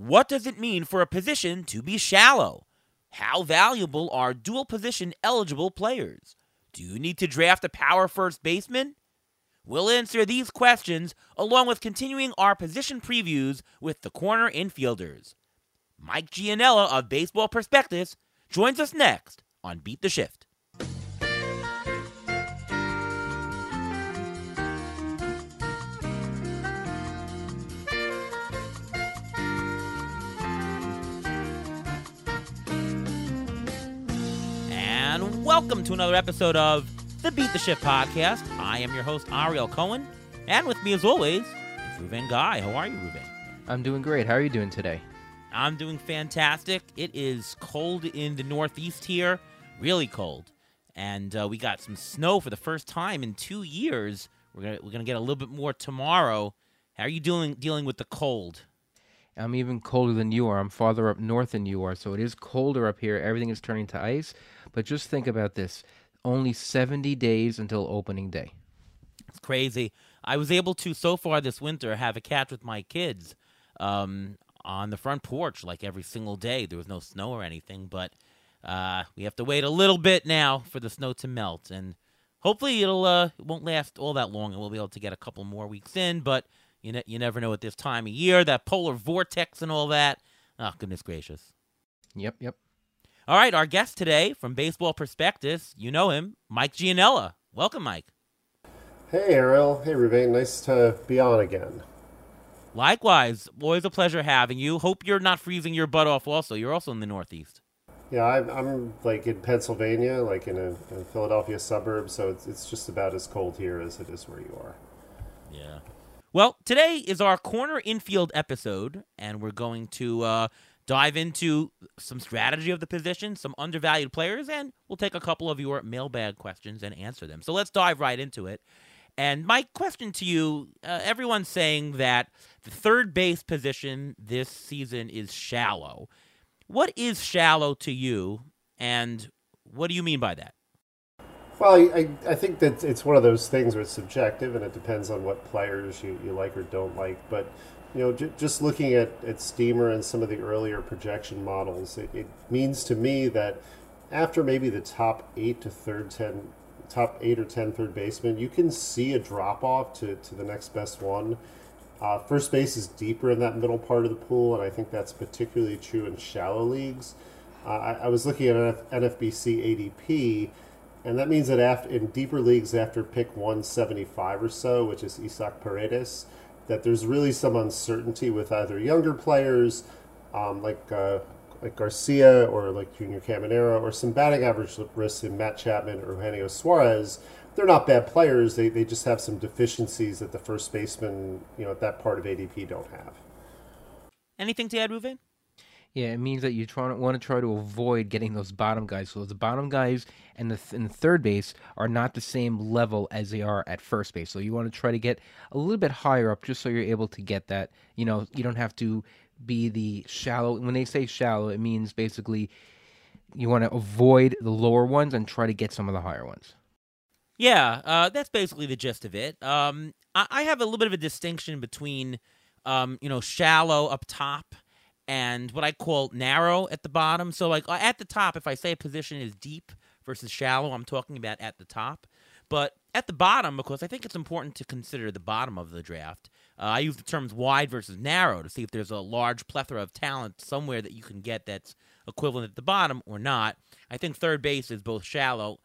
What does it mean for a position to be shallow? How valuable are dual position eligible players? Do you need to draft a power first baseman? We'll answer these questions along with continuing our position previews with the corner infielders. Mike Gianella of Baseball Prospectus joins us next on Beat the Shift. Welcome to another episode of the Beat the Shift podcast. I am your host, Ariel Cohen. And with me, as always, is Reuven Guy. How are you, Reuven? I'm doing great. How are you doing today? I'm doing fantastic. It is cold in the Northeast here, really cold. And uh, we got some snow for the first time in two years. We're gonna we're gonna get a little bit more tomorrow. How are you doing dealing with the cold? I'm even colder than you are. I'm farther up north than you are, so it is colder up here. Everything is turning to ice. But just think about this only 70 days until opening day. It's crazy. I was able to, so far this winter, have a catch with my kids um, on the front porch like every single day. There was no snow or anything, but uh, we have to wait a little bit now for the snow to melt. And hopefully it'll uh, it won't last all that long and we'll be able to get a couple more weeks in. But you, ne- you never know at this time of year, that polar vortex and all that. Oh, goodness gracious. Yep, yep. All right, our guest today from Baseball Prospectus, you know him, Mike Gianella. Welcome, Mike. Hey, Ariel. Hey, Reuven. Nice to be on again. Likewise, always a pleasure having you. Hope you're not freezing your butt off. Also, you're also in the Northeast. Yeah, I'm, I'm like in Pennsylvania, like in a, in a Philadelphia suburb, so it's, it's just about as cold here as it is where you are. Yeah. Well, today is our corner infield episode, and we're going to uh, dive into some strategy of the position, some undervalued players, and we'll take a couple of your mailbag questions and answer them. So let's dive right into it. And my question to you uh, everyone's saying that the third base position this season is shallow. What is shallow to you, and what do you mean by that? Well, I, I think that it's one of those things where it's subjective and it depends on what players you, you like or don't like. But, you know, j- just looking at, at Steamer and some of the earlier projection models, it, it means to me that after maybe the top eight to third 10, top eight or 10 third baseman, you can see a drop off to, to the next best one. Uh, first base is deeper in that middle part of the pool, and I think that's particularly true in shallow leagues. Uh, I, I was looking at NFBC ADP and that means that after in deeper leagues after pick 175 or so, which is Isaac Paredes, that there's really some uncertainty with either younger players um, like uh, like Garcia or like Junior Caminero or some batting average risks in Matt Chapman or Eugenio Suarez. They're not bad players. They, they just have some deficiencies that the first baseman, you know, at that part of ADP don't have. Anything to add, Reuven? Yeah, it means that you try want to try to avoid getting those bottom guys. So the bottom guys and the th- and third base are not the same level as they are at first base. So you want to try to get a little bit higher up, just so you're able to get that. You know, you don't have to be the shallow. When they say shallow, it means basically you want to avoid the lower ones and try to get some of the higher ones. Yeah, uh, that's basically the gist of it. Um, I-, I have a little bit of a distinction between, um, you know, shallow up top and what I call narrow at the bottom. So, like at the top, if I say a position is deep versus shallow, I'm talking about at the top. But at the bottom, because I think it's important to consider the bottom of the draft, uh, I use the terms wide versus narrow to see if there's a large plethora of talent somewhere that you can get that's equivalent at the bottom or not. I think third base is both shallow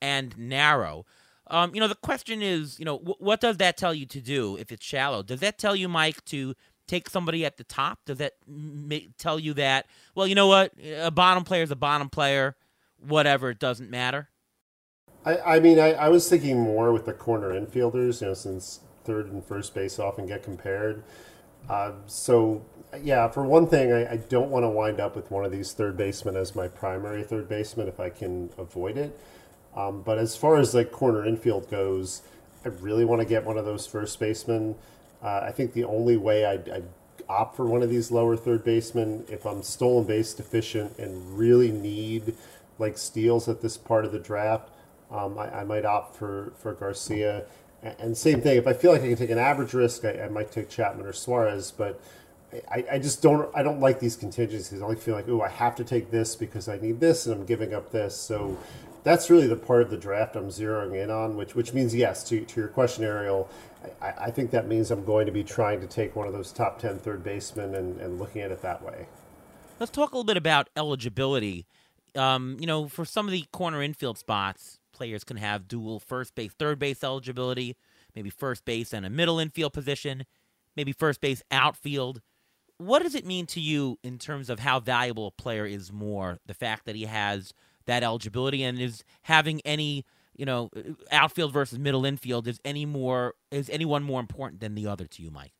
and narrow. Um, you know, the question is, you know, w- what does that tell you to do if it's shallow? Does that tell you, Mike, to take somebody at the top? Does that tell you that, well, you know what, a bottom player is a bottom player, whatever, it doesn't matter? I, I mean, I, I was thinking more with the corner infielders, you know, since third and first base often get compared. Uh, so, yeah, for one thing, I, I don't want to wind up with one of these third basemen as my primary third baseman if I can avoid it. Um, but as far as like corner infield goes, I really want to get one of those first basemen. Uh, I think the only way I'd, I'd, opt for one of these lower third basemen if I'm stolen base deficient and really need like steals at this part of the draft, um, I, I, might opt for for Garcia. And same thing, if I feel like I can take an average risk, I, I might take Chapman or Suarez. But I, I just don't I don't like these contingencies. I only feel like, oh, I have to take this because I need this, and I'm giving up this. So that's really the part of the draft I'm zeroing in on, which which means yes to, to your question, Ariel. I, I think that means I'm going to be trying to take one of those top 10 third basemen and, and looking at it that way. Let's talk a little bit about eligibility. Um, you know, for some of the corner infield spots, players can have dual first base, third base eligibility, maybe first base and a middle infield position, maybe first base outfield. What does it mean to you in terms of how valuable a player is more? The fact that he has that eligibility and is having any, you know, uh, outfield versus middle infield is any more is anyone more important than the other to you, Mike?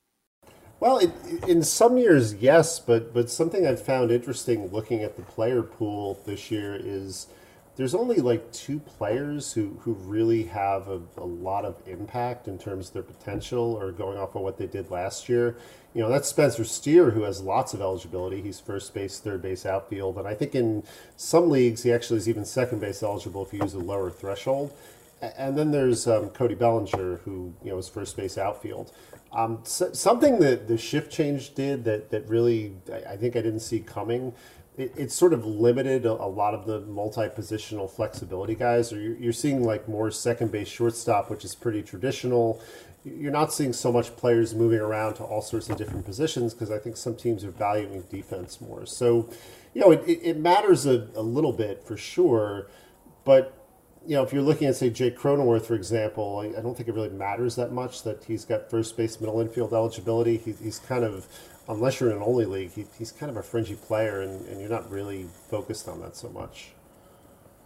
Well, it, in some years, yes, but but something I've found interesting looking at the player pool this year is there's only like two players who, who really have a, a lot of impact in terms of their potential or going off of what they did last year. You know, that's Spencer Steer, who has lots of eligibility. He's first base, third base, outfield. And I think in some leagues, he actually is even second base eligible if you use a lower threshold. And then there's um, Cody Bellinger, who, you know, is first base, outfield. Um, so, something that the shift change did that, that really I, I think I didn't see coming it, it's sort of limited a, a, lot of the multi-positional flexibility guys. Or you're, you're, seeing like more second base, shortstop, which is pretty traditional. You're not seeing so much players moving around to all sorts of different positions because I think some teams are valuing defense more. So, you know, it, it matters a, a little bit for sure, but you know, if you're looking at say Jake Cronenworth, for example, I, don't think it really matters that much that he's got first base, middle infield eligibility. He, he's kind of unless you're in an only league, he, he's kind of a fringy player, and, and you're not really focused on that so much.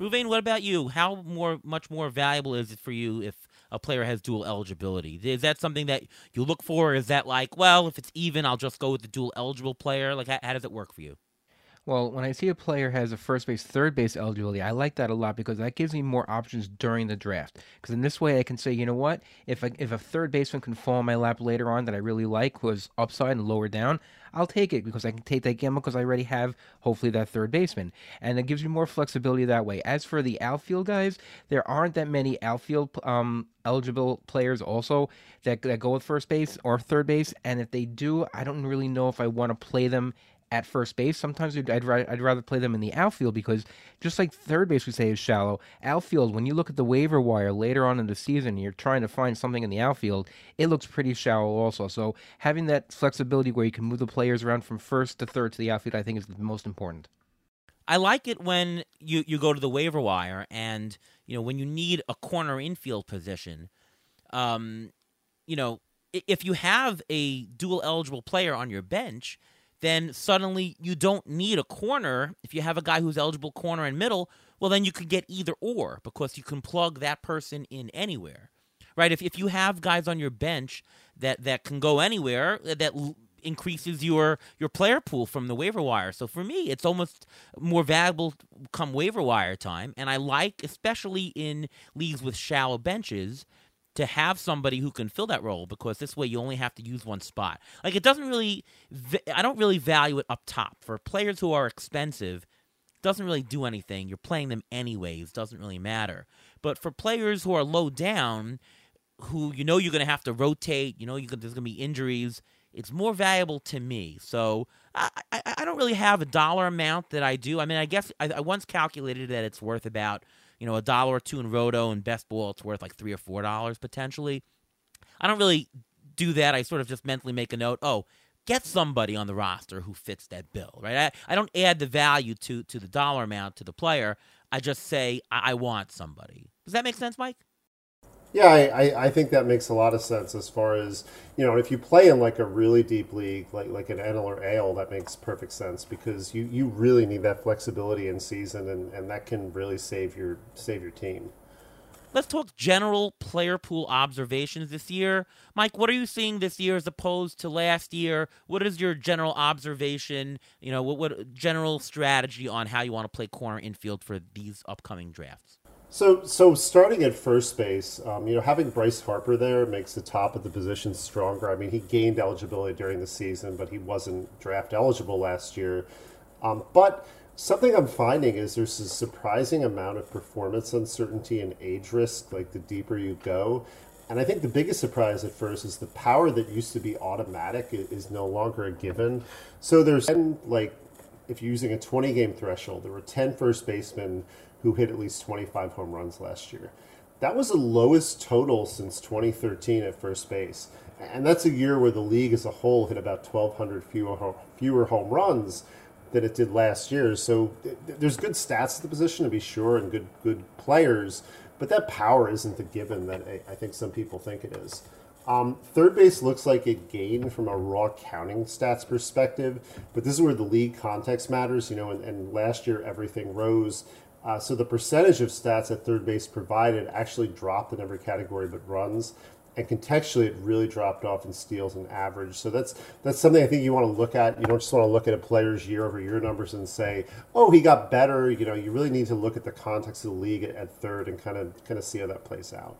Reuven, what about you? How more, much more valuable is it for you if a player has dual eligibility? Is that something that you look for? Is that like, well, if it's even, I'll just go with the dual eligible player? Like, how, how does it work for you? Well, when I see a player has a first base, third base eligibility, I like that a lot because that gives me more options during the draft. Because in this way, I can say, you know what, if a, if a third baseman can fall in my lap later on that I really like, who's upside and lower down, I'll take it because I can take that gamble because I already have hopefully that third baseman, and it gives me more flexibility that way. As for the outfield guys, there aren't that many outfield um, eligible players also that that go with first base or third base, and if they do, I don't really know if I want to play them at first base. Sometimes I'd, I'd rather play them in the outfield because just like third base we say is shallow, outfield, when you look at the waiver wire later on in the season, you're trying to find something in the outfield, it looks pretty shallow also. So having that flexibility where you can move the players around from first to third to the outfield, I think is the most important. I like it when you, you go to the waiver wire and, you know, when you need a corner infield position, um, you know, if you have a dual eligible player on your bench – then suddenly you don't need a corner. If you have a guy who's eligible corner and middle, well, then you could get either or because you can plug that person in anywhere, right? If, if you have guys on your bench that, that can go anywhere, uh, that l- increases your your player pool from the waiver wire. So for me, it's almost more valuable come waiver wire time, and I like, especially in leagues with shallow benches, to have somebody who can fill that role because this way you only have to use one spot. Like it doesn't really, I don't really value it up top for players who are expensive. Doesn't really do anything. You're playing them anyways. Doesn't really matter. But for players who are low down, who you know you're going to have to rotate, you know there's going to be injuries. It's more valuable to me. So I, I, I don't really have a dollar amount that I do. I mean, I guess I, I once calculated that it's worth about you know, a dollar or two in Roto and Best Ball, it's worth like three or four dollars potentially. I don't really do that. I sort of just mentally make a note. Oh, get somebody on the roster who fits that bill, right? I, I don't add the value to to the dollar amount to the player. I just say I, I want somebody. Does that make sense, Mike? Yeah, I, I think that makes a lot of sense as far as you know, if you play in like a really deep league, like like an NL or AL, that makes perfect sense because you, you really need that flexibility in season, and, and that can really save your save your team. Let's talk general player pool observations this year. Mike, what are you seeing this year as opposed to last year? What is your general observation? You know, what, what general strategy on how you want to play corner infield for these upcoming drafts? So, so starting at first base, um, you know, having Bryce Harper there makes the top of the position stronger. I mean, he gained eligibility during the season, but he wasn't draft eligible last year. Um, but something I'm finding is there's a surprising amount of performance uncertainty and age risk. Like the deeper you go, And I think the biggest surprise at first is the power that used to be automatic is no longer a given. So there's 10, like, if you're using a 20 game threshold, there were 10 first basemen who hit at least 25 home runs last year. That was the lowest total since 2013 at first base. And that's a year where the league as a whole hit about 1,200 fewer, fewer home runs than it did last year. So there's good stats at the position to be sure and good, good players. But that power isn't the given that I, I think some people think it is. Um, third base looks like it gained from a raw counting stats perspective, but this is where the league context matters. You know, and, and last year everything rose. Uh, so the percentage of stats at third base provided actually dropped in every category but runs and contextually it really dropped off in steals and average. So that's that's something I think you want to look at. You don't just want to look at a player's year over year numbers and say, "Oh, he got better." You know, you really need to look at the context of the league at, third and kind of kind of see how that plays out.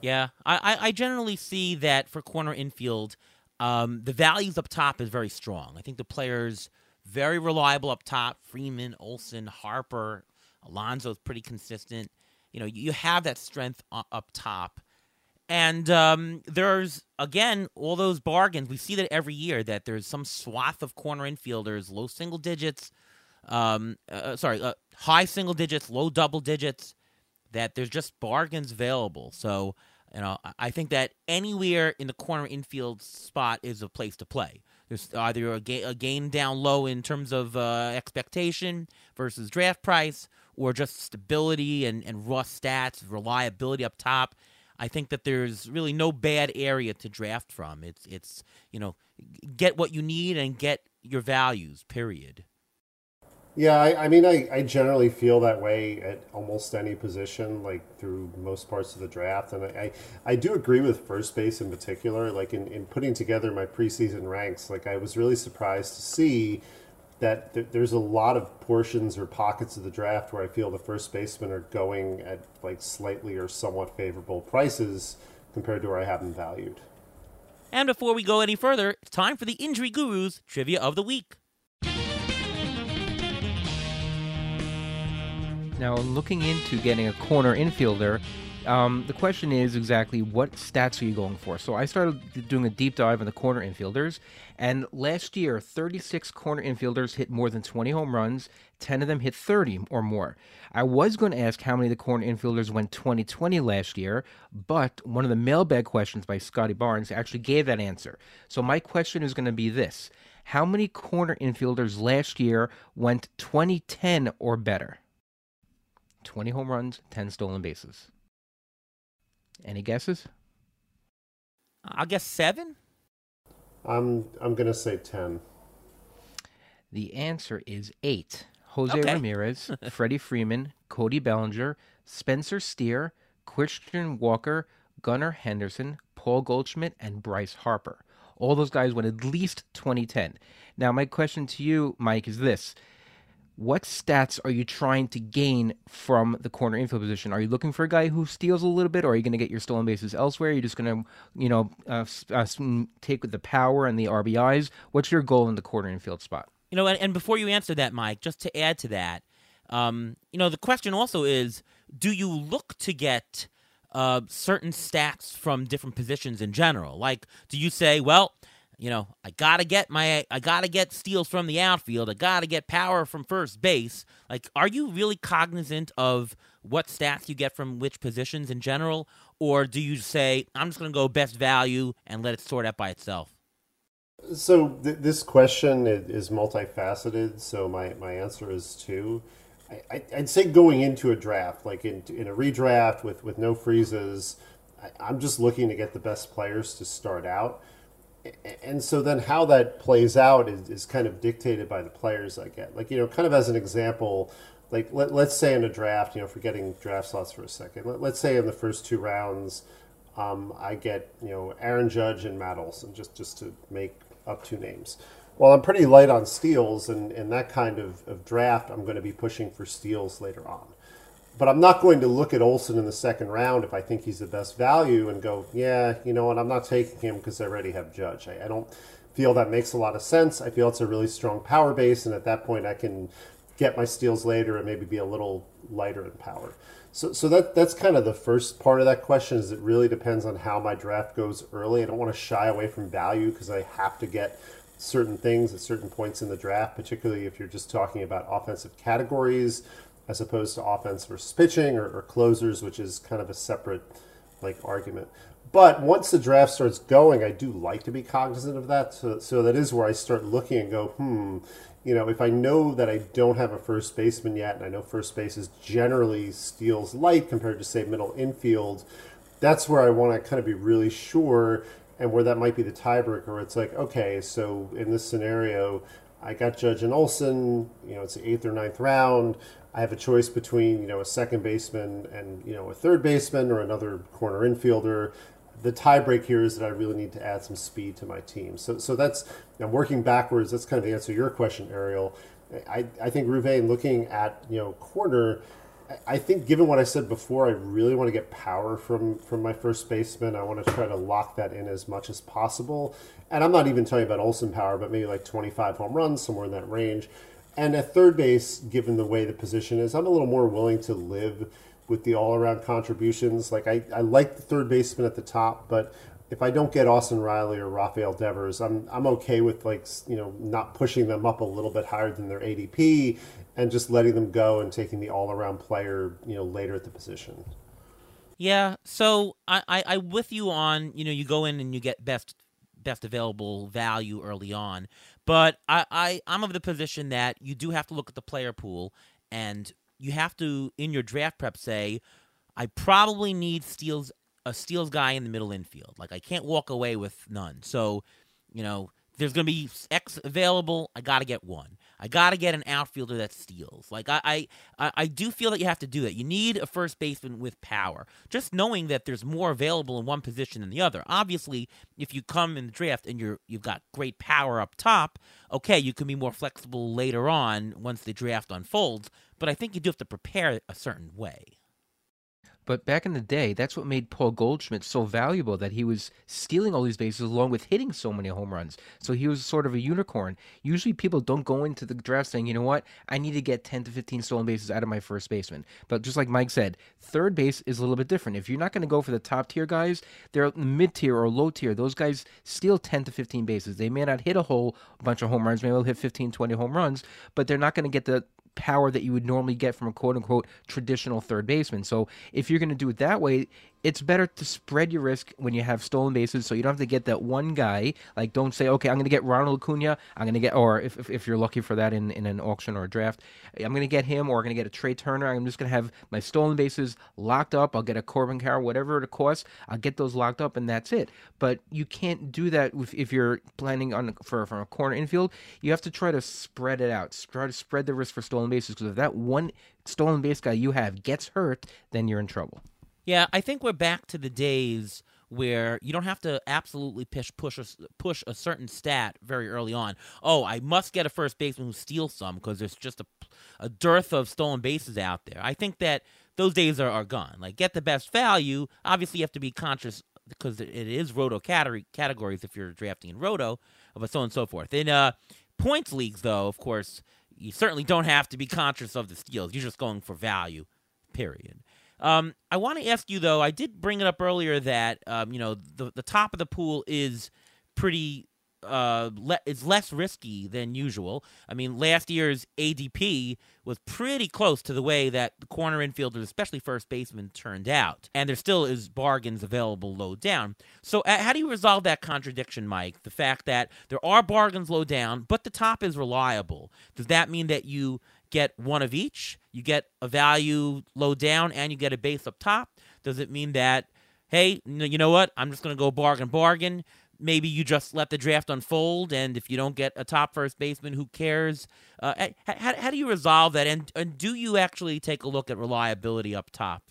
Yeah, I, I generally see that for corner infield, um, the values up top is very strong. I think the players very reliable up top. Freeman, Olson, Harper, Alonso's pretty consistent. You know, you have that strength up top. And um, there's again all those bargains. We see that every year that there's some swath of corner infielders, low single digits, um, uh, uh, sorry, uh, high single digits, low double digits. That there's just bargains available. So you know, I think that anywhere in the corner infield spot is a place to play. There's either a, ga- a gain down low in terms of uh, expectation versus draft price, or just stability and, and raw stats, reliability up top. I think that there's really no bad area to draft from. It's it's you know get what you need and get your values. Period. Yeah, I, I mean, I, I generally feel that way at almost any position, like through most parts of the draft. And I, I, I do agree with first base in particular. Like in, in putting together my preseason ranks, like I was really surprised to see that th- there's a lot of portions or pockets of the draft where I feel the first basemen are going at like slightly or somewhat favorable prices compared to where I have them valued. And before we go any further, it's time for the Injury Gurus Trivia of the Week. Now, looking into getting a corner infielder, um, the question is exactly what stats are you going for? So I started doing a deep dive on the corner infielders, and last year, 36 corner infielders hit more than 20 home runs. 10 of them hit 30 or more. I was going to ask how many of the corner infielders went 2020 last year, but one of the mailbag questions by Scotty Barnes actually gave that answer. So my question is going to be this How many corner infielders last year went 2010 or better? 20 home runs, 10 stolen bases. Any guesses? I'll guess seven. I'm I'm gonna say ten. The answer is eight. Jose Okay. Ramirez, Freddie Freeman, Cody Bellinger, Spencer Steer, Christian Walker, Gunnar Henderson, Paul Goldschmidt, and Bryce Harper. All those guys went at least 2010. Now, my question to you, Mike, is this what stats are you trying to gain from the corner infield position? Are you looking for a guy who steals a little bit, or are you going to get your stolen bases elsewhere? Are you just going to, you know, uh, uh, take with the power and the RBIs? What's your goal in the corner infield spot? You know, and, and before you answer that, Mike, just to add to that, um, you know, the question also is: Do you look to get uh, certain stats from different positions in general? Like, do you say, well? You know, I gotta get my, I gotta get steals from the outfield. I gotta get power from first base. Like, are you really cognizant of what stats you get from which positions in general, or do you say I'm just gonna go best value and let it sort out by itself? So th- this question is multifaceted. So my, my answer is two. I, would say going into a draft, like in, in a redraft with, with no freezes, I, I'm just looking to get the best players to start out and so then how that plays out is, is kind of dictated by the players I get. Like, you know, kind of as an example, like let, let's say in a draft, you know, forgetting draft slots for a second, let, us say in the first two rounds, um, I get, you know, Aaron Judge and Matt Olson, just, just to make up two names. Well, I'm pretty light on steals, and in that kind of, of draft, I'm going to be pushing for steals later on but I'm not going to look at Olson in the second round if I think he's the best value and go, yeah, you know what, I'm not taking him because I already have Judge. I, I, don't feel that makes a lot of sense. I feel it's a really strong power base, and at that point, I can get my steals later and maybe be a little lighter in power. So, so that that's kind of the first part of that question. Is it really depends on how my draft goes early. I don't want to shy away from value because I have to get certain things at certain points in the draft, particularly if you're just talking about offensive categories as opposed to offense versus pitching or, or closers, which is kind of a separate like argument. But once the draft starts going, I do like to be cognizant of that. So, so that is where I start looking and go, hmm, you know, if I know that I don't have a first baseman yet, and I know first base is generally steals light compared to, say, middle infield, that's where I want to kind of be really sure and where that might be the tiebreaker. It's like, okay, so in this scenario, I got Judge and Olson, you know, it's the eighth or ninth round. I have a choice between, you know, a second baseman and, you know, a third baseman or another corner infielder. The tiebreak here is that I really need to add some speed to my team. So, so that's, I'm working backwards. That's kind of the answer to your question, Ariel. I, I think Reuven looking at, you know, corner, I think, given what I said before, I really want to get power from from my first baseman. I want to try to lock that in as much as possible. And I'm not even talking about Olson power, but maybe like 25 home runs, somewhere in that range. And at third base, given the way the position is, I'm a little more willing to live with the all around contributions. Like I, I like the third baseman at the top, but if I don't get Austin Riley or Rafael Devers, I'm I'm okay with like you know not pushing them up a little bit higher than their ADP and just letting them go and taking the all around player, you know, later at the position. Yeah, so I, I I with you on you know you go in and you get best best available value early on, but I, I I'm of the position that you do have to look at the player pool and you have to in your draft prep say I probably need steals a steals guy in the middle infield. Like I can't walk away with none. So, you know, there's going to be X available. I got to get one. I got to get an outfielder that steals. Like I, I, I do feel that you have to do that. You need a first baseman with power. Just knowing that there's more available in one position than the other. Obviously, if you come in the draft and you're you've got great power up top, okay, you can be more flexible later on once the draft unfolds. But I think you do have to prepare a certain way. But back in the day, that's what made Paul Goldschmidt so valuable that he was stealing all these bases along with hitting so many home runs. So he was sort of a unicorn. Usually people don't go into the draft saying, you know what, I need to get 10 to 15 stolen bases out of my first baseman. But just like Mike said, third base is a little bit different. If you're not going to go for the top tier guys, they're mid tier or low tier. Those guys steal 10 to 15 bases. They may not hit a whole bunch of home runs, maybe they'll hit 15, 20 home runs, but they're not going to get the power that you would normally get from a quote unquote traditional third baseman. So if you're going to do it that way, it's better to spread your risk when you have stolen bases so you don't have to get that one guy. Like, don't say, okay, I'm going to get Ronald Acuna. I'm going to get, or if, if, if, you're lucky for that in, in an auction or a draft, I'm going to get him or I'm going to get a Trey Turner. I'm just going to have my stolen bases locked up. I'll get a Corbin Carroll, whatever it costs. I'll get those locked up and that's it. But you can't do that if, if you're planning on for from a corner infield. You have to try to spread it out. Try to spread the risk for stolen bases because if that one stolen base guy you have gets hurt, then you're in trouble. Yeah, I think we're back to the days where you don't have to absolutely push push a, push a certain stat very early on. Oh, I must get a first baseman who steals some because there's just a, a dearth of stolen bases out there. I think that those days are, are gone. Like get the best value. Obviously, you have to be conscious because it is roto category categories if you're drafting in roto, but so on and so forth. In uh, points leagues, though, of course, you certainly don't have to be conscious of the steals. You're just going for value. Period. Um, I want to ask you though. I did bring it up earlier that um, you know the the top of the pool is pretty uh le- is less risky than usual. I mean, last year's ADP was pretty close to the way that the corner infielders, especially first baseman, turned out, and there still is bargains available low down. So, uh, how do you resolve that contradiction, Mike? The fact that there are bargains low down, but the top is reliable. Does that mean that you get one of each. You get a value low down and you get a base up top. Does it mean that, hey, you know what? I'm just going to go bargain, bargain. Maybe you just let the draft unfold, and if you don't get a top first baseman, who cares? Uh, how, how do you resolve that? And, and do you actually take a look at reliability up top?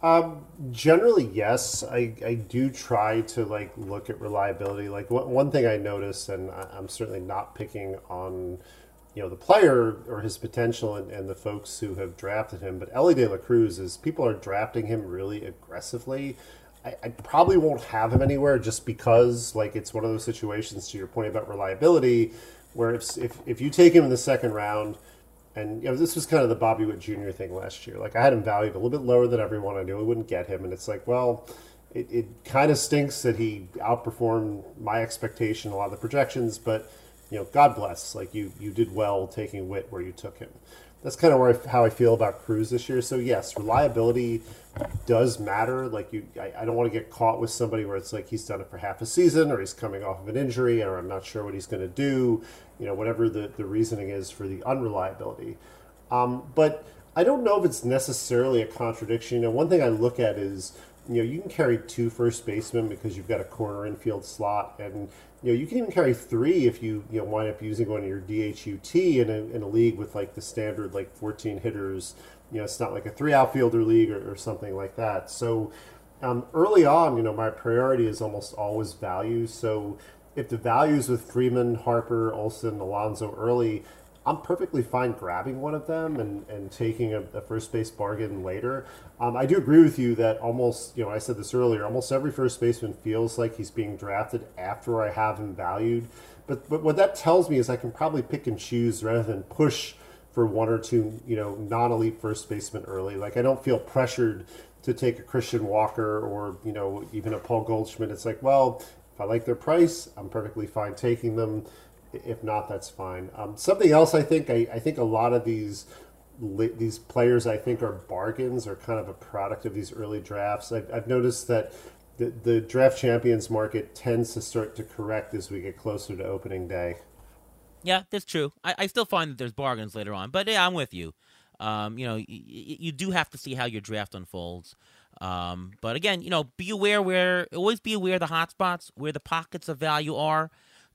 Um, generally, yes. I, I do try to like look at reliability. Like one, one thing I notice, and I'm certainly not picking on you know the player or his potential and, and the folks who have drafted him. But Elly De La Cruz is people are drafting him really aggressively. I, I, probably won't have him anywhere just because like it's one of those situations to your point about reliability where if if, if you take him in the second round And you know, this was kind of the Bobby Witt Jr. thing last year. Like I had him valued a little bit lower than everyone. I knew I wouldn't get him, and it's like, well, it, it kind of stinks that he outperformed my expectation, a lot of the projections. But you know, God bless. Like you, you did well taking Witt where you took him. That's kind of where I, how I feel about Cruz this year. So yes, reliability does matter. Like you, I, I don't want to get caught with somebody where it's like he's done it for half a season, or he's coming off of an injury, or I'm not sure what he's going to do. You know, whatever the the reasoning is for the unreliability. Um, but I don't know if it's necessarily a contradiction. You know, one thing I look at is you know you can carry two first basemen because you've got a corner infield slot, and you know you can even carry three if you you know wind up using one of your DHUT in a, in a league with like the standard like 14 hitters. You know, it's not like a three outfielder league or, or something like that. So um, early on, you know, my priority is almost always value. So if the values with Freeman, Harper, Olson, Alonso early, I'm perfectly fine grabbing one of them and, and taking a, a first base bargain later. Um, I do agree with you that almost, you know, I said this earlier, almost every first baseman feels like he's being drafted after I have him valued. But, but what that tells me is I can probably pick and choose rather than push for one or two, you know, non-elite first baseman early. Like I don't feel pressured to take a Christian Walker or, you know, even a Paul Goldschmidt. It's like, well, if I like their price, I'm perfectly fine taking them if not, that's fine. Um, something else, I think, I, I think a lot of these these players, I think, are bargains or kind of a product of these early drafts. I've, I've noticed that the, the draft champions market tends to start to correct as we get closer to opening day. Yeah, that's true. I, I still find that there's bargains later on, but yeah, I'm with you. Um, you know, y- you do have to see how your draft unfolds. Um, but again, you know, be aware where always be aware of the hot spots, where the pockets of value are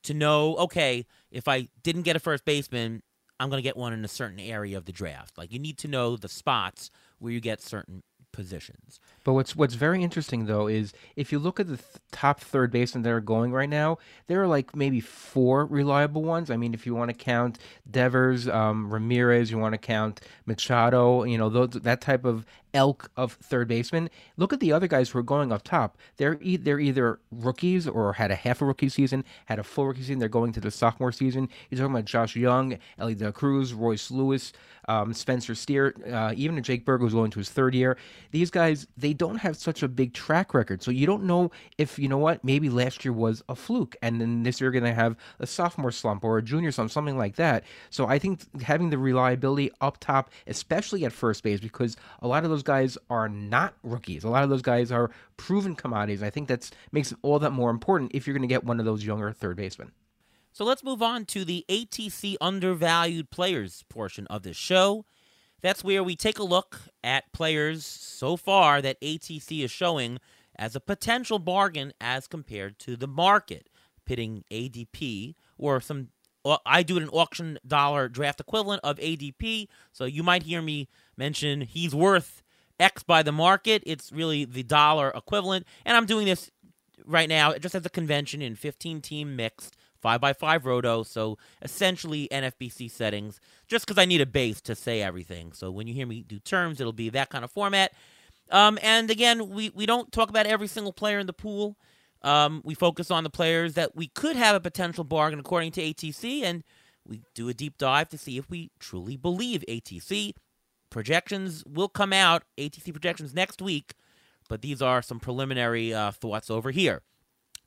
to know, okay, if I didn't get a first baseman, I'm going to get one in a certain area of the draft. Like you need to know the spots where you get certain positions. But what's what's very interesting though is if you look at the th- top third basemen that are going right now, there are like maybe four reliable ones. I mean, if you want to count Devers, um, Ramirez, you want to count Machado, you know, those, that type of elk of third baseman. Look at the other guys who are going up top. They're e- they're either rookies or had a half a rookie season, had a full rookie season. They're going to the sophomore season. You're talking about Josh Jung, Elly De Cruz, Royce Lewis, um, Spencer Steer, uh, even Jake Burger who's going to his third year. These guys they don't have such a big track record, so you don't know if you know what maybe last year was a fluke, and then this year you're going to have a sophomore slump or a junior slump, something like that. So I think having the reliability up top, especially at first base, because a lot of those guys are not rookies. A lot of those guys are proven commodities. I think that makes it all that more important if you're going to get one of those younger third basemen. So let's move on to the ATC undervalued players portion of this show. That's where we take a look at players so far that ATC is showing as a potential bargain as compared to the market, pitting ADP or some. I do it an auction dollar draft equivalent of ADP, so you might hear me mention he's worth X by the market. It's really the dollar equivalent. And I'm doing this right now just as a convention in 15 team mixed 5x5 roto. So essentially NFBC settings, just because I need a base to say everything. So when you hear me do terms, it'll be that kind of format. Um, and again, we, we don't talk about every single player in the pool. Um, we focus on the players that we could have a potential bargain according to ATC, and we do a deep dive to see if we truly believe ATC projections will come out, ATC projections next week, but these are some preliminary uh, thoughts over here.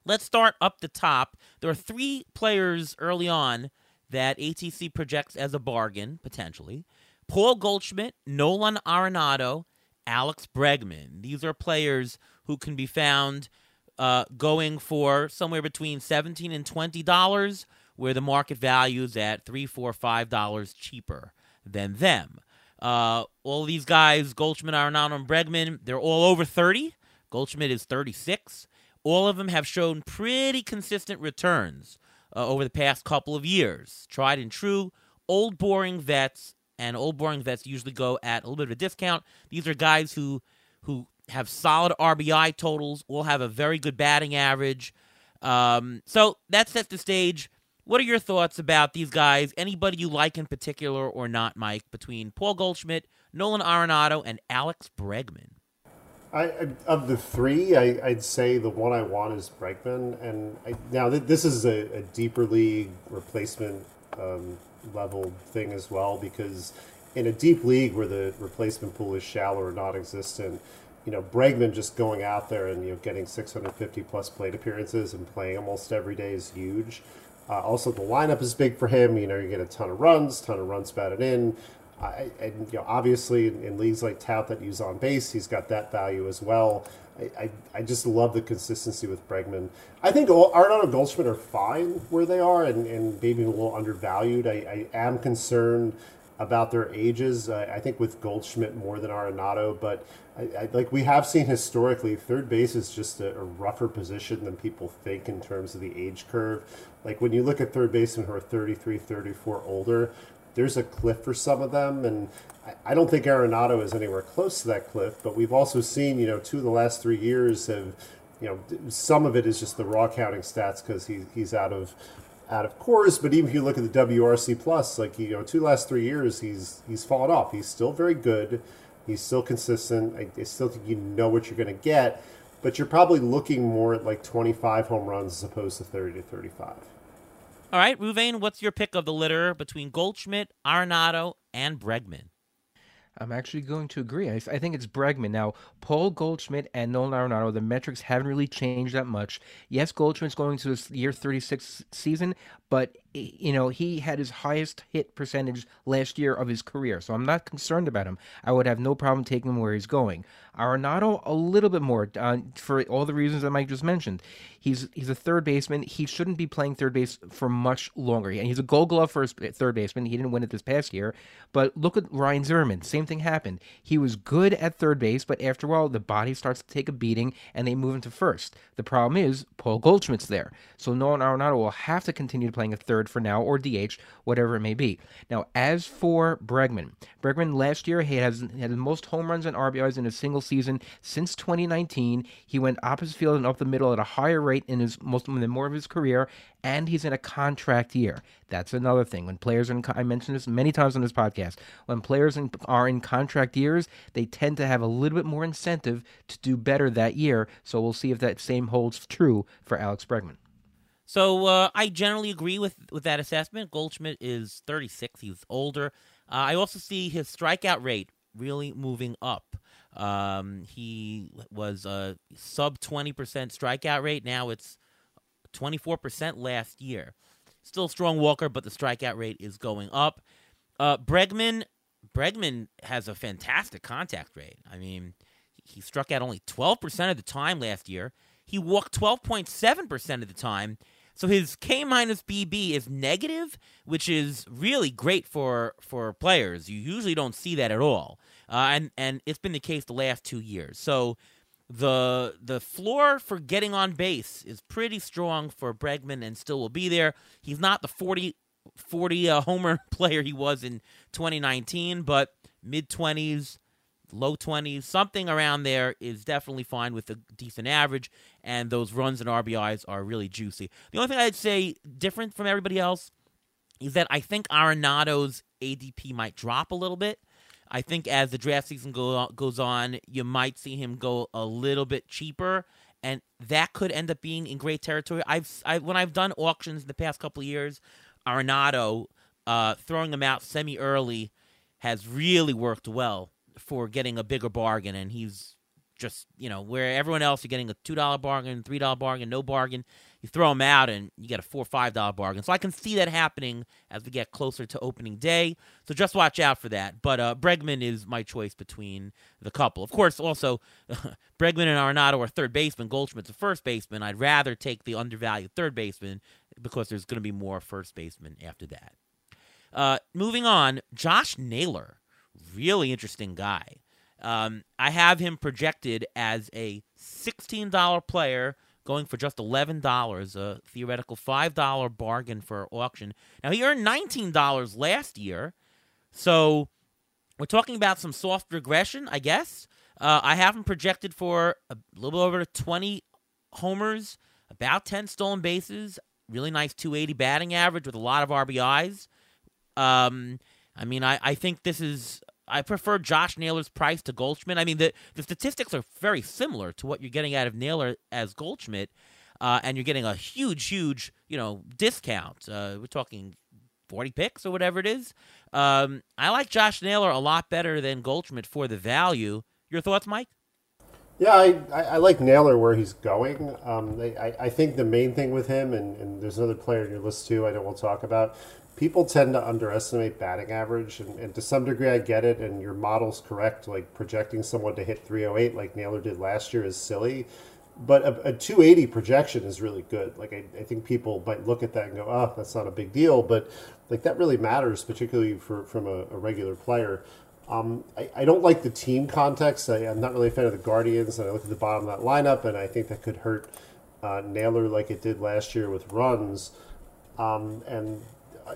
Let's start up the top. There are three players early on that ATC projects as a bargain, potentially Paul Goldschmidt, Nolan Arenado, Alex Bregman. These are players who can be found uh, going for somewhere between 17 and $20, where the market value is at $3, $4, $5 cheaper than them. Uh, all these guys, Goldschmidt, Arenado, and Bregman, they're all over 30. Goldschmidt is 36. All of them have shown pretty consistent returns uh, over the past couple of years. Tried and true, old boring vets, and old boring vets usually go at a little bit of a discount. These are guys who who have solid RBI totals, will have a very good batting average. Um, so that sets the stage what are your thoughts about these guys? Anybody you like in particular or not, Mike, between Paul Goldschmidt, Nolan Arenado, and Alex Bregman? I, of the three, I, would say the one I want is Bregman, and I, now th- this is a, a, deeper league replacement um, level thing as well because in a deep league where the replacement pool is shallow or non-existent, you know, Bregman just going out there and you know getting 650 plus plate appearances and playing almost every day is huge. Uh, also, the lineup is big for him. You know, you get a ton of runs, ton of runs batted in. I, and you know, obviously, in, in, leagues like Tout that use on base, he's got that value as well. I, I, I just love the consistency with Bregman. I think Arenado and Goldschmidt are fine where they are, and, and maybe a little undervalued. I, I am concerned about their ages. I, think with Goldschmidt more than Arenado, but I, I, like we have seen historically, third base is just a, a, rougher position than people think in terms of the age curve. Like when you look at third basemen who are 33, 34 older, there's a cliff for some of them, and I, I don't think Arenado is anywhere close to that cliff. But we've also seen, you know, two of the last three years have, you know, some of it is just the raw counting stats because he, he's out of out of Coors. But even if you look at the WRC plus, like you know, two last three years, he's he's fallen off. He's still very good. He's still consistent. I, I still think you know what you're going to get, but you're probably looking more at like 25 home runs as opposed to 30 to 35. All right, Reuven, what's your pick of the litter between Goldschmidt, Arenado, and Bregman? I'm actually going to agree. I, I, think it's Bregman. Now, Paul Goldschmidt and Nolan Arenado, the metrics haven't really changed that much. Yes, Goldschmidt's going to his year 36 season, but you know, he had his highest hit percentage last year of his career, so I'm not concerned about him. I would have no problem taking him where he's going. Arenado, a little bit more uh, for all the reasons that Mike just mentioned. He's he's a third baseman. He shouldn't be playing third base for much longer. And he's a Gold Glove for third baseman. He didn't win it this past year, but look at Ryan Zimmerman. Same thing happened. He was good at third base, but after a while, the body starts to take a beating, and they move him to first. The problem is Paul Goldschmidt's there, so Nolan Arenado will have to continue playing a third for now or DH, whatever it may be. Now, as for Bregman, Bregman last year he has had the most home runs and RBIs in a single season since 2019. He went opposite field and up the middle at a higher rate in his most than more of his career, and he's in a contract year. That's another thing. When players are in, I mentioned this many times on this podcast. When players in, are in contract years, they tend to have a little bit more incentive to do better that year. So we'll see if that same holds true for Alex Bregman. So uh, I generally agree with, with that assessment. Goldschmidt is 36. He's older. Uh, I also see his strikeout rate really moving up. Um, he was a sub 20% strikeout rate. Now it's 24% last year. Still strong walker, but the strikeout rate is going up. Uh, Bregman, Bregman has a fantastic contact rate. I mean, he struck out only 12% of the time last year. He walked 12.7% of the time so his K minus BB is negative, which is really great for for players. You usually don't see that at all, uh, and and it's been the case the last two years. So the the floor for getting on base is pretty strong for Bregman, and still will be there. He's not the 40, 40 uh, homer player he was in 2019, but mid 20s low 20s, something around there is definitely fine with a decent average, and those runs and RBIs are really juicy. The only thing I'd say different from everybody else is that I think Arenado's ADP might drop a little bit. I think as the draft season go, goes on, you might see him go a little bit cheaper, and that could end up being in great territory. I've I, when I've done auctions in the past couple of years, Arenado uh, throwing him out semi early has really worked well for getting a bigger bargain, and he's just you know where everyone else you're getting a two dollar bargain, three dollar bargain, no bargain. You throw him out and you get a four five dollar bargain. So I can see that happening as we get closer to opening day. So just watch out for that. But uh, Bregman is my choice between the couple. Of course, also Bregman and Arenado are third baseman. Goldschmidt's a first baseman. I'd rather take the undervalued third baseman because there's going to be more first baseman after that. Uh, moving on, Josh Naylor really interesting guy. Um, I have him projected as a $16 player going for just $11, a theoretical $5 bargain for auction. Now, he earned $19 last year, so we're talking about some soft regression, I guess. Uh, I have him projected for a little bit over 20 homers, about 10 stolen bases, really nice 280 batting average with a lot of RBIs. Um, I mean, I, I think this is I prefer Josh Naylor's price to Goldschmidt. I mean, the the statistics are very similar to what you're getting out of Naylor as Goldschmidt, uh, and you're getting a huge, huge, you know, discount. Uh, we're talking 40 picks or whatever it is. Um, I like Josh Naylor a lot better than Goldschmidt for the value. Your thoughts, Mike? Yeah, I, I, I like Naylor where he's going. Um, I, I think the main thing with him, and, and there's another player in your list too, I know we'll talk about, people tend to underestimate batting average, and, and, to some degree, I get it. And your model's correct. Like projecting someone to hit 308 like Naylor did last year is silly, but a, a 280 projection is really good. Like I, I, think people might look at that and go, "Oh, that's not a big deal," but like that really matters, particularly for from a, a regular player. Um, I, I, don't like the team context. I, am not really a fan of the Guardians, and I look at the bottom of that lineup, and I think that could hurt uh, Naylor like it did last year with runs. Um, and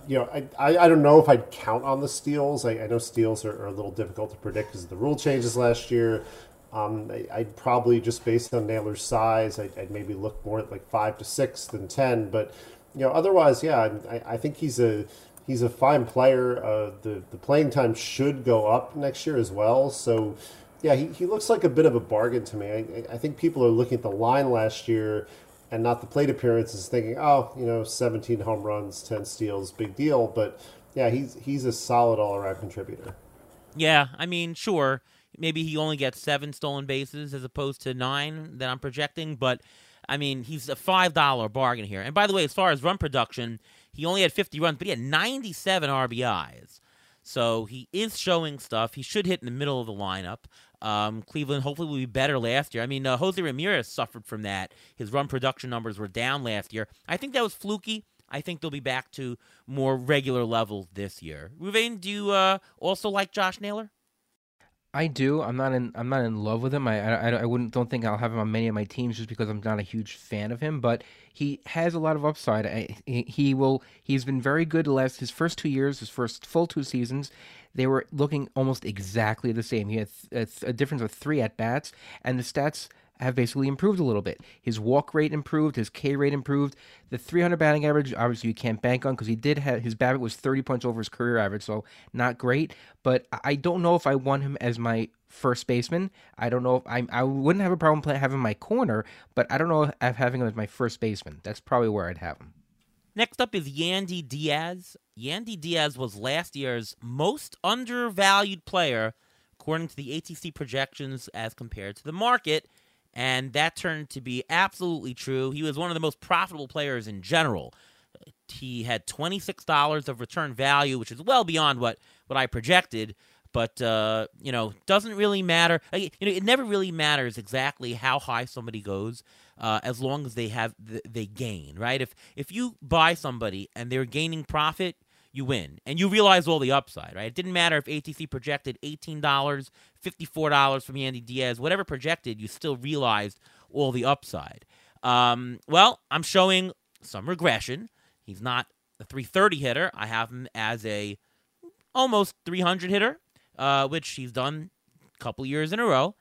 you know, I, I, I, don't know if I'd count on the steals. I, I know steals are, are, a little difficult to predict because of the rule changes last year. Um, I, would probably just based on Naylor's size, I'd, I'd, maybe look more at like five to six than ten. But you know, otherwise, yeah, I, I think he's a he's a fine player. Uh, the the playing time should go up next year as well. So yeah, he, he looks like a bit of a bargain to me. I, I think people are looking at the line last year and not the plate appearances, thinking, oh, you know, 17 home runs, 10 steals, big deal. But yeah, he's he's a solid all around contributor. Yeah, I mean, sure, maybe he only gets seven stolen bases as opposed to nine that I'm projecting, but I mean, he's a five dollar bargain here. And by the way, as far as run production, he only had 50 runs, but he had 97 RBIs. So he is showing stuff. He should hit in the middle of the lineup. Um, Cleveland hopefully will be better last year. I mean, uh, Jose Ramirez suffered from that. His run production numbers were down last year. I think that was fluky. I think they'll be back to more regular levels this year. Reuven, do you uh, also like Josh Naylor? I do. I'm not in. I'm not in love with him. I, I, I wouldn't. Don't think I'll have him on many of my teams just because I'm not a huge fan of him. But he has a lot of upside. I, he, will. He's been very good last his first two years, his first full two seasons. They were looking almost exactly the same. He had a, a difference of three at bats, and the stats have basically improved a little bit. His walk rate improved, his K rate improved. The 300 batting average, obviously, you can't bank on because he did have his BABIP was 30 points over his career average, so not great. But I don't know if I want him as my first baseman. I don't know if I I wouldn't have a problem play, having my corner, but I don't know if having him as my first baseman. That's probably where I'd have him. Next up is Yandy Diaz. Yandy Diaz was last year's most undervalued player according to the ATC projections as compared to the market and that turned to be absolutely true. He was one of the most profitable players in general. He had $26 of return value, which is well beyond what, what I projected. But uh, you know, doesn't really matter. You know, it never really matters exactly how high somebody goes, uh, as long as they have they gain, right? If if you buy somebody and they're gaining profit, you win. And you realize all the upside, right? It didn't matter if ATC projected $18, $54 from Yandy Diaz, whatever projected, you still realized all the upside. Um, well, I'm showing some regression. He's not a 330 hitter. I have him as a almost 300 hitter, uh, which he's done a couple years in a row.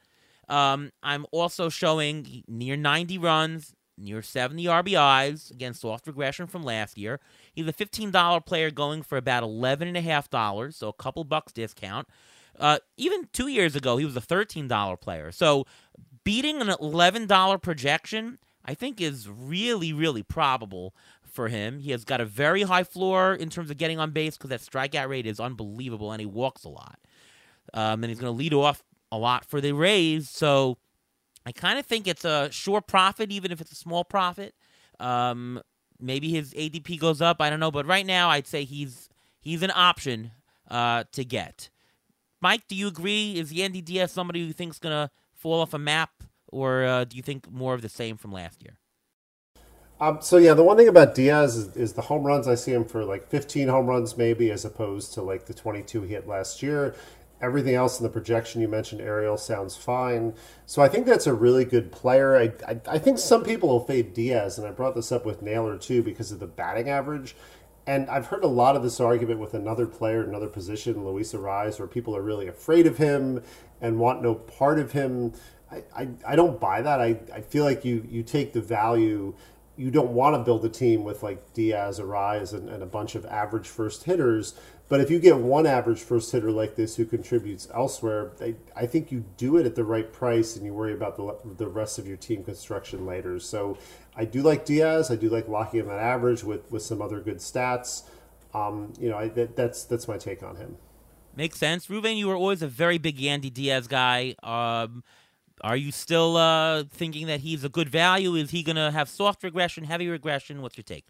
Um, I'm also showing near 90 runs, near 70 RBIs, against soft regression from last year. He's a $15 player going for about $11.5, so a couple bucks discount. Uh, even two years ago, he was a $13 player. So beating an $11 projection, I think, is really, really probable for him. He has got a very high floor in terms of getting on base because that strikeout rate is unbelievable and he walks a lot. Um, and he's going to lead off a lot for the Rays. So I kind of think it's a sure profit, even if it's a small profit. Um, maybe his ADP goes up. I don't know, but right now I'd say he's he's an option uh, to get. Mike, do you agree? Is Yandy Diaz somebody you think's gonna fall off a map, or uh, do you think more of the same from last year? Um, so yeah, the one thing about Diaz is, is, the home runs. I see him for like 15 home runs, maybe, as opposed to like the 22 he hit last year. Everything else in the projection you mentioned, Ariel, sounds fine. So I think that's a really good player. I, I, I, think some people will fade Diaz, and I brought this up with Naylor too because of the batting average. And I've heard a lot of this argument with another player, another position, Luis Arraez, where people are really afraid of him and want no part of him. I, I, I don't buy that. I, I feel like you, you take the value you don't want to build a team with like Diaz, Arraez, and, and a bunch of average first hitters. But if you get one average first hitter like this who contributes elsewhere, I, I think you do it at the right price and you worry about the, the rest of your team construction later. So I do like Diaz. I do like locking him that average with, with some other good stats. Um, you know, I, that, that's that's my take on him. Makes sense. Reuven, you were always a very big Yandy Diaz guy. Um, are you still uh, thinking that he's a good value? Is he going to have soft regression, heavy regression? What's your take?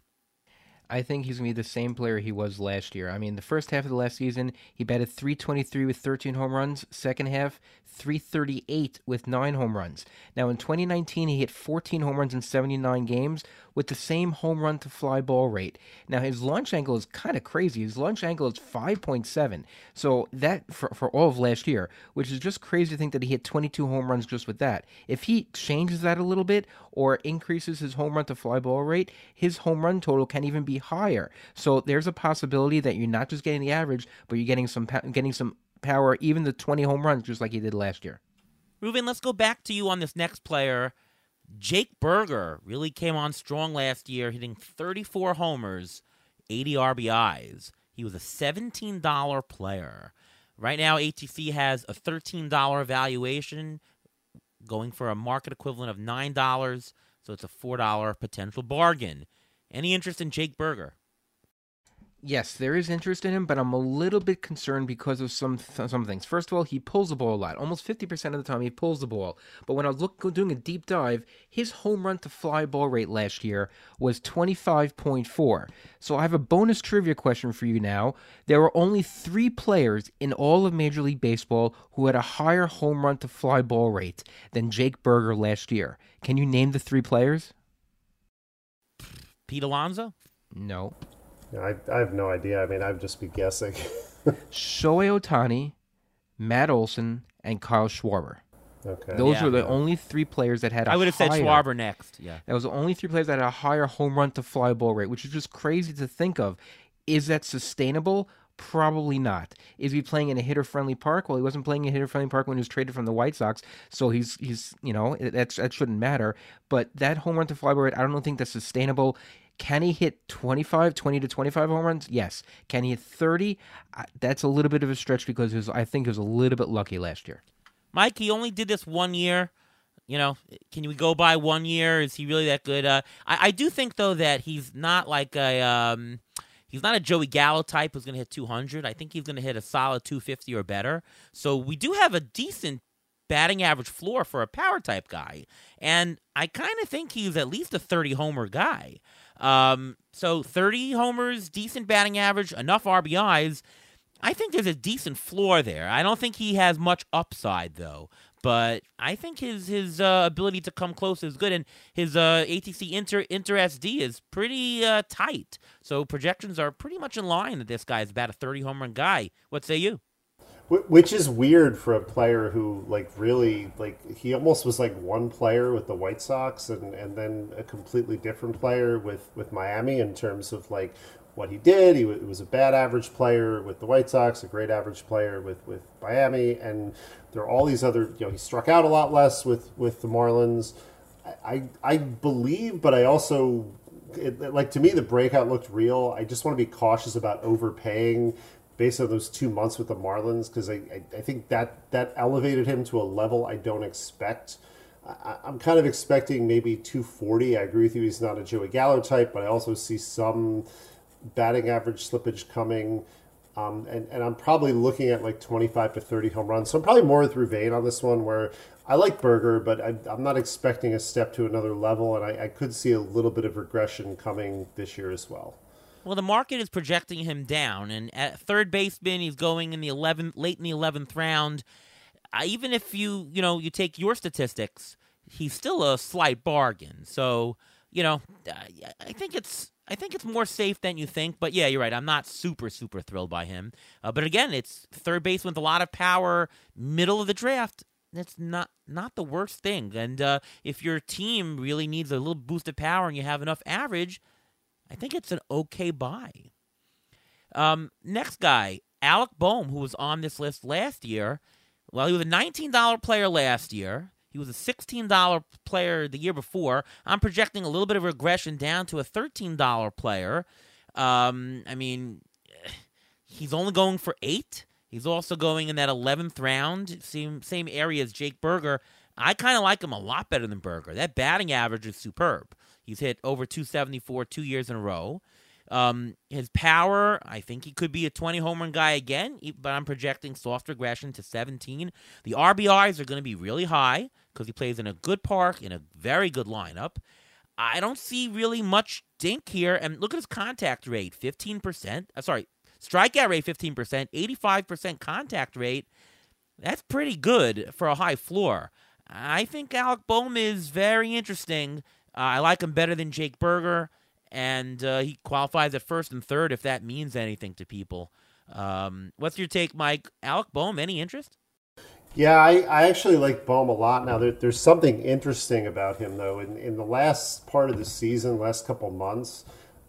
I think he's going to be the same player he was last year. I mean, the first half of the last season, he batted 323 with 13 home runs. Second half, 338 with 9 home runs. Now, in 2019, he hit 14 home runs in 79 games with the same home run to fly ball rate. Now, his launch angle is kind of crazy. His launch angle is 5.7. So, that for, for all of last year, which is just crazy to think that he hit 22 home runs just with that. If he changes that a little bit or increases his home run to fly ball rate, his home run total can even be higher. So there's a possibility that you're not just getting the average, but you're getting some getting some power, even the 20 home runs, just like he did last year. Reuven, let's go back to you on this next player. Jake Burger really came on strong last year, hitting 34 homers, 80 RBIs. He was a $17 player. Right now, ATC has a $13 valuation, going for a market equivalent of $9, so it's a $4 potential bargain. Any interest in Jake Burger? Yes, there is interest in him, but I'm a little bit concerned because of some some things. First of all, he pulls the ball a lot. Almost 50% of the time he pulls the ball. But when I was look, doing a deep dive, his home run to fly ball rate last year was 25.4. So I have a bonus trivia question for you now. There were only 3 players in all of Major League Baseball who had a higher home run to fly ball rate than Jake Burger last year. Can you name the 3 players? Pete Alonso? No. I, I have no idea. I mean, I'd just be guessing. Shohei Ohtani, Matt Olson, and Kyle Schwarber. Okay. Those Yeah. were the only three players that had. I I would have said Schwarber next. Yeah. That was the only three players that had a higher home run to fly ball rate, which is just crazy to think of. Is that sustainable? Probably not. Is he playing in a hitter friendly park? Well, he wasn't playing in a hitter friendly park when he was traded from the White Sox, so he's he's you know that's that shouldn't matter. But that home run to fly ball rate, I don't think that's sustainable. Can he hit 25, 20 to 25 home runs? Yes. Can he hit 30? Uh, That's a little bit of a stretch because was, I think he was a little bit lucky last year. Mike, he only did this one year. You know, can we go by one year? Is he really that good? Uh, I, I do think though that he's not like a um, he's not a Joey Gallo type who's going to hit 200. I think he's going to hit a solid 250 or better. So we do have a decent batting average floor for a power type guy, and I kind of think he's at least a 30 homer guy. Um, so 30 homers, decent batting average, enough RBIs. I think there's a decent floor there. I don't think he has much upside though, but I think his his uh, ability to come close is good, and his uh, ATC inter inter SD is pretty uh, tight. So projections are pretty much in line that this guy is about a 30 home run guy. What say you? Wh- Which is weird for a player who, like, really, like, he almost was like one player with the White Sox and, and then a completely different player with, with Miami in terms of, like, what he did. He, wa- was a bad average player with the White Sox, a great average player with, with Miami, and there are all these other, you know, he struck out a lot less with, with the Marlins. I, I, I believe, but I also, it, like, to me, the breakout looked real. I just want to be cautious about overpaying based on those two months with the Marlins because I, I, I think that that elevated him to a level I don't expect. I, I'm kind of expecting maybe 240. I agree with you. He's not a Joey Gallo type, but I also see some batting average slippage coming. Um, and, and I'm probably looking at like 25 to 30 home runs. So I'm probably more with Reuven on this one where I like Burger, but I, I'm not expecting a step to another level. And I, I could see a little bit of regression coming this year as well. Well, the market is projecting him down, and at third baseman, he's going in the 11th, late in the 11th round. Uh, even if you, you know, you take your statistics, he's still a slight bargain. So, you know, I think it's, I think it's more safe than you think. But yeah, you're right. I'm not super, super thrilled by him. Uh, but again, it's third base with a lot of power, middle of the draft. That's not not the worst thing. And uh, if your team really needs a little boost of power and you have enough average, I think it's an okay buy. Um, next guy, Alec Bohm, who was on this list last year. Well, he was a $19 player last year. He was a $16 player the year before. I'm projecting a little bit of regression down to a $13 player. Um, I mean, he's only going for eight. He's also going in that 11th round, same same area as Jake Burger. I kind of like him a lot better than Burger. That batting average is superb. He's hit over 274 two years in a row. Um, his power, I think he could be a 20 home run guy again, but I'm projecting soft regression to 17. The RBIs are going to be really high because he plays in a good park, in a very good lineup. I don't see really much dink here. And look at his contact rate 15%. Uh, sorry, strikeout rate 15%, 85% contact rate. That's pretty good for a high floor. I think Alec Bohm is very interesting. Uh, I like him better than Jake Burger, and uh, he qualifies at first and third if that means anything to people. Um, what's your take, Mike? Alec Bohm, any interest? Yeah, I, I actually like Bohm a lot. Now, there, there's something interesting about him, though. In, in the last part of the season, last couple months,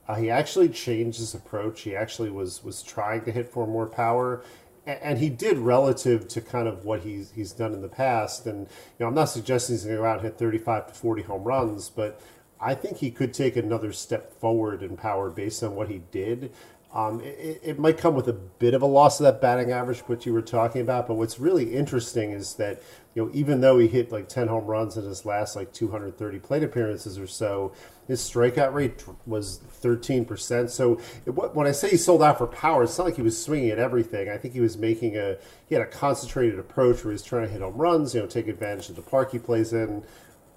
uh, he actually changed his approach. He actually was was trying to hit for more power, and, he did relative to kind of what he's he's done in the past. And you know, I'm not suggesting he's going to go out and hit 35 to 40 home runs, but I think he could take another step forward in power based on what he did. Um, it, it, might come with a bit of a loss of that batting average, which you were talking about. But what's really interesting is that you know even though he hit like 10 home runs in his last like 230 plate appearances or so, his strikeout rate was 13%. So it, when I say he sold out for power, it's not like he was swinging at everything. I think he was making a he had a concentrated approach where he's trying to hit home runs, you know, take advantage of the park he plays in.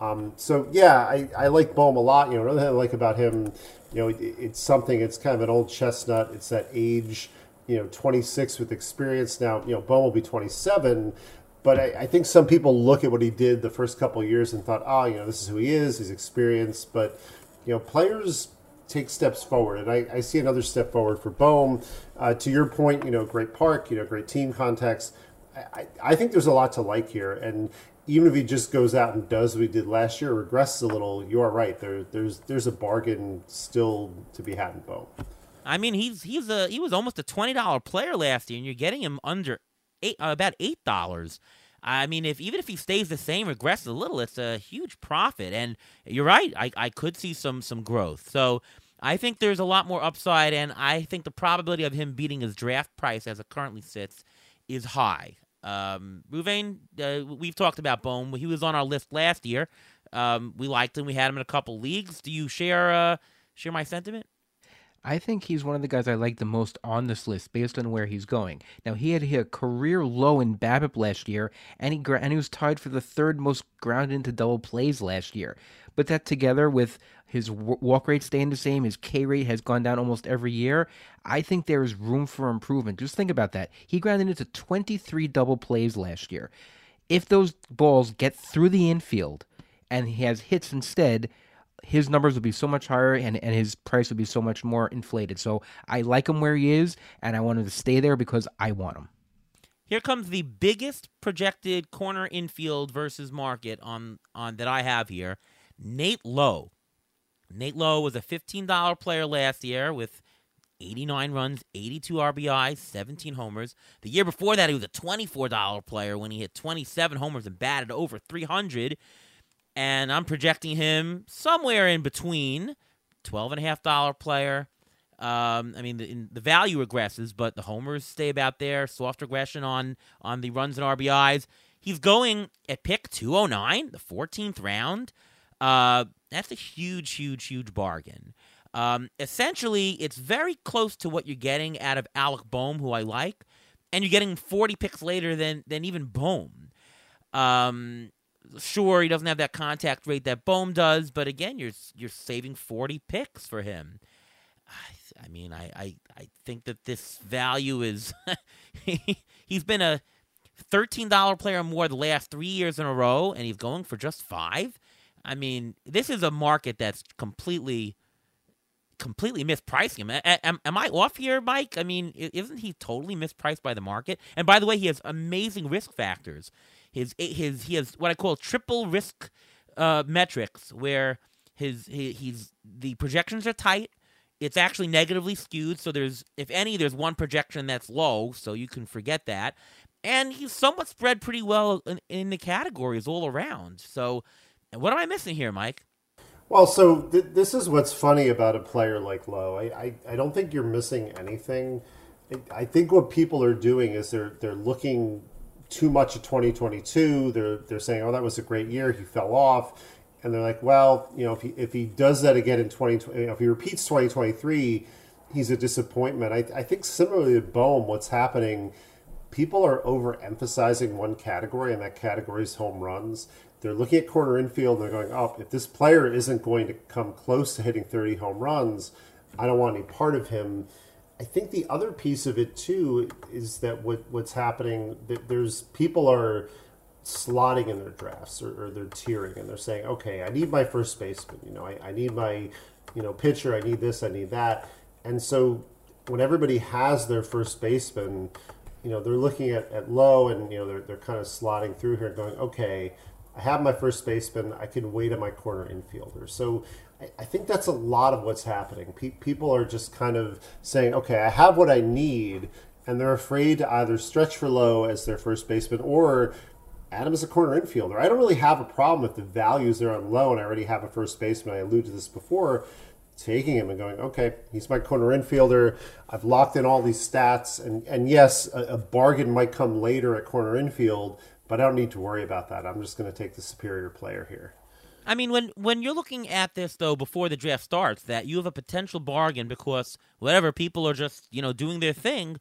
Um, so yeah, I, I like Bohm a lot. You know, another thing I like about him, you know, it, it's something. It's kind of an old chestnut. It's that age. You know, 26 with experience. Now, you know, Bohm will be 27, but I, I, think some people look at what he did the first couple years and thought, oh, you know, this is who he is. He's experienced, but you know, players take steps forward, and I, I see another step forward for Bohm. Uh, to your point, you know, great park, you know, great team context. I, I think there's a lot to like here, and even if he just goes out and does what he did last year, regresses a little, you are right. There, there's there's a bargain still to be had in Bohm. I mean, he's he's a he was almost a twenty dollar player last year, and you're getting him under eight uh, about eight dollars. I mean, if even if he stays the same, regresses a little, it's a huge profit. And you're right, I, I could see some some growth. So I think there's a lot more upside, and I think the probability of him beating his draft price as it currently sits is high. Um, Reuven, uh, we've talked about Bohm. He was on our list last year. Um, we liked him. We had him in a couple leagues. Do you share uh, share my sentiment? I think he's one of the guys I like the most on this list based on where he's going. Now he had a career low in BABIP last year, and he and he was tied for the third most grounded into double plays last year. But that together with his walk rate staying the same, his K rate has gone down almost every year. I think there is room for improvement. Just think about that. He grounded into 23 double plays last year. If those balls get through the infield and he has hits instead, his numbers would be so much higher and, and his price would be so much more inflated. So I like him where he is, and I want him to stay there because I want him. Here comes the biggest projected corner infield versus market on on that I have here. Nate Lowe. Nate Lowe was a $15 player last year with 89 runs, 82 RBI, 17 homers. The year before that, he was a $24 player when he hit 27 homers and batted over 300. And I'm projecting him somewhere in between $12.5 player. Um, I mean, the, the value regresses, but the homers stay about there. Soft regression on on the runs and RBIs. He's going at pick 209, the 14th round. Uh, that's a huge, huge, huge bargain. Um, essentially, it's very close to what you're getting out of Alec Bohm, who I like, and you're getting 40 picks later than than even Bohm. Um, sure, he doesn't have that contact rate that Bohm does, but again, you're you're saving 40 picks for him. I, I mean, I, I I think that this value is he's been a $13 player more the last three years in a row, and he's going for just five. I mean, this is a market that's completely completely mispricing him. Am, am, I off here, Mike? I mean, isn't he totally mispriced by the market? And by the way, he has amazing risk factors. His his he has what I call triple risk uh, metrics, where his, his he's the projections are tight. It's actually negatively skewed, so there's if any, there's one projection that's low, so you can forget that. And he's somewhat spread pretty well in, in the categories all around. So what am I missing here, Mike? Well, so th- this is what's funny about a player like Lowe. I, I, I don't think you're missing anything. I, I think what people are doing is they're they're looking too much of 2022. They're they're saying, "Oh, that was a great year. He fell off," and they're like, "Well, you know, if he if he does that again in 2020, if he repeats 2023." he's a disappointment. I, I think similarly to Bohm, what's happening, people are overemphasizing one category, and that category is home runs. They're looking at corner infield and they're going, oh, if this player isn't going to come close to hitting 30 home runs, I don't want any part of him. I think the other piece of it too is that what what's happening that there's people are slotting in their drafts or, or, they're tiering and they're saying, okay, I need my first baseman. You know, I, I need my you know pitcher. I need this. I need that. And so when everybody has their first baseman, you know, they're looking at, at Lowe and you know they're they're kind of slotting through here, going, okay, I have my first baseman. I can wait on my corner infielder. So I, think that's a lot of what's happening. Pe- people are just kind of saying, okay, I have what I need, and they're afraid to either stretch for Lowe as their first baseman or Adam is a corner infielder. I don't really have a problem if the values are on Lowe and I already have a first baseman. I alluded to this before, taking him and going, okay, he's my corner infielder. I've locked in all these stats, and and yes, a, a bargain might come later at corner infield, but I don't need to worry about that. I'm just going to take the superior player here. I mean, when when you're looking at this though before the draft starts, that you have a potential bargain because whatever people are just you know doing their thing.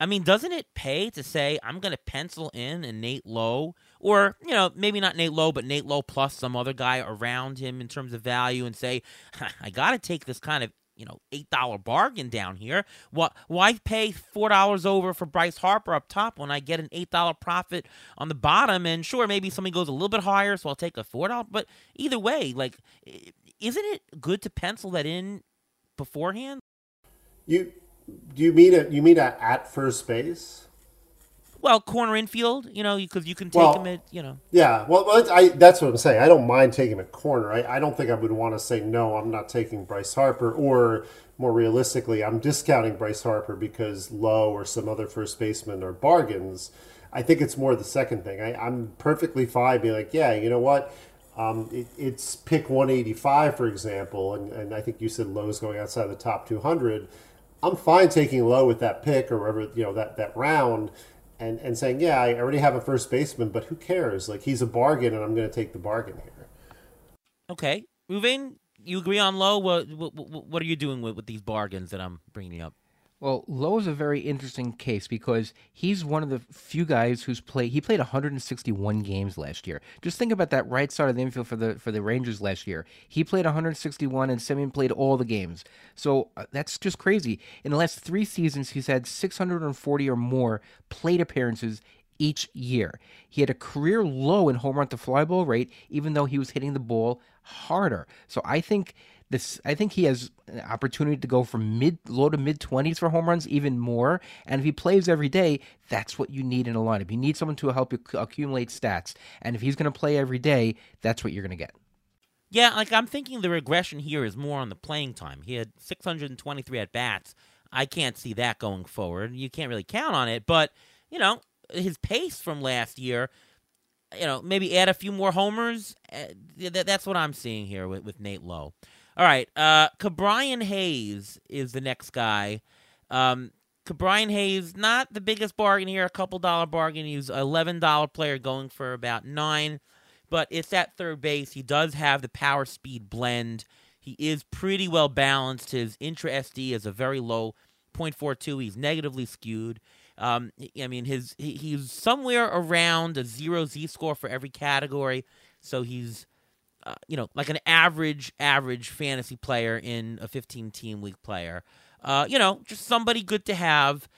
I mean, doesn't it pay to say I'm going to pencil in a Nate Lowe, or you know maybe not Nate Lowe, but Nate Lowe plus some other guy around him in terms of value, and say I got to take this kind of you know eight dollar bargain down here. What why pay four dollars over for Bryce Harper up top when I get an eight dollar profit on the bottom? And sure, maybe somebody goes a little bit higher, so I'll take a four dollar. But either way, like, isn't it good to pencil that in beforehand? You do you mean it? You mean at, at first base? Well, corner infield, you know, because you can take well, him at, you know. Yeah, well, I, that's what I'm saying. I don't mind taking a corner. I, I don't think I would want to say no. I'm not taking Bryce Harper, or more realistically, I'm discounting Bryce Harper because Lowe or some other first baseman are bargains. I think it's more the second thing. I, am perfectly fine being like, yeah, you know what? Um, it, it's pick 185, for example, and, and I think you said Lowe's going outside the top 200. I'm fine taking Lowe with that pick or whatever, you know, that, that round and and saying, yeah, I already have a first baseman, but who cares? Like he's a bargain, and I'm going to take the bargain here. Okay, Reuven, you agree on Lowe? What, what what are you doing with with these bargains that I'm bringing up? Well, Lowe is a very interesting case because he's one of the few guys who's played. He played 161 games last year. Just think about that right side of the infield for the for the Rangers last year. He played 161, and Semien played all the games. So uh, that's just crazy. In the last three seasons, he's had 640 or more plate appearances each year. He had a career low in home run to fly ball rate, even though he was hitting the ball harder. So I think this I think he has an opportunity to go from mid low to mid 20s for home runs even more. And if he plays every day that's what you need in a lineup. You need someone to help you accumulate stats. And if he's going to play every day that's what you're going to get. Yeah like i'm thinking the regression here is more on the playing time. He had 623 at bats. I can't see that going forward. You can't really count on it but you know his pace from last year you know maybe add a few more homers eh, that's what i'm seeing here with, with nate lowe all right. Uh, Ke'Bryan Hayes is the next guy. Um, Ke'Bryan Hayes, not the biggest bargain here, a couple dollar bargain. He's an $11 player going for about nine, but it's at third base. He does have the power speed blend. He is pretty well balanced. His intra SD is a very low 0.42. He's negatively skewed. Um, I mean, his he, he's somewhere around a zero Z score for every category. So he's uh, you know, like an average, average fantasy player in a 15 team league player. Uh, you know, just somebody good to have.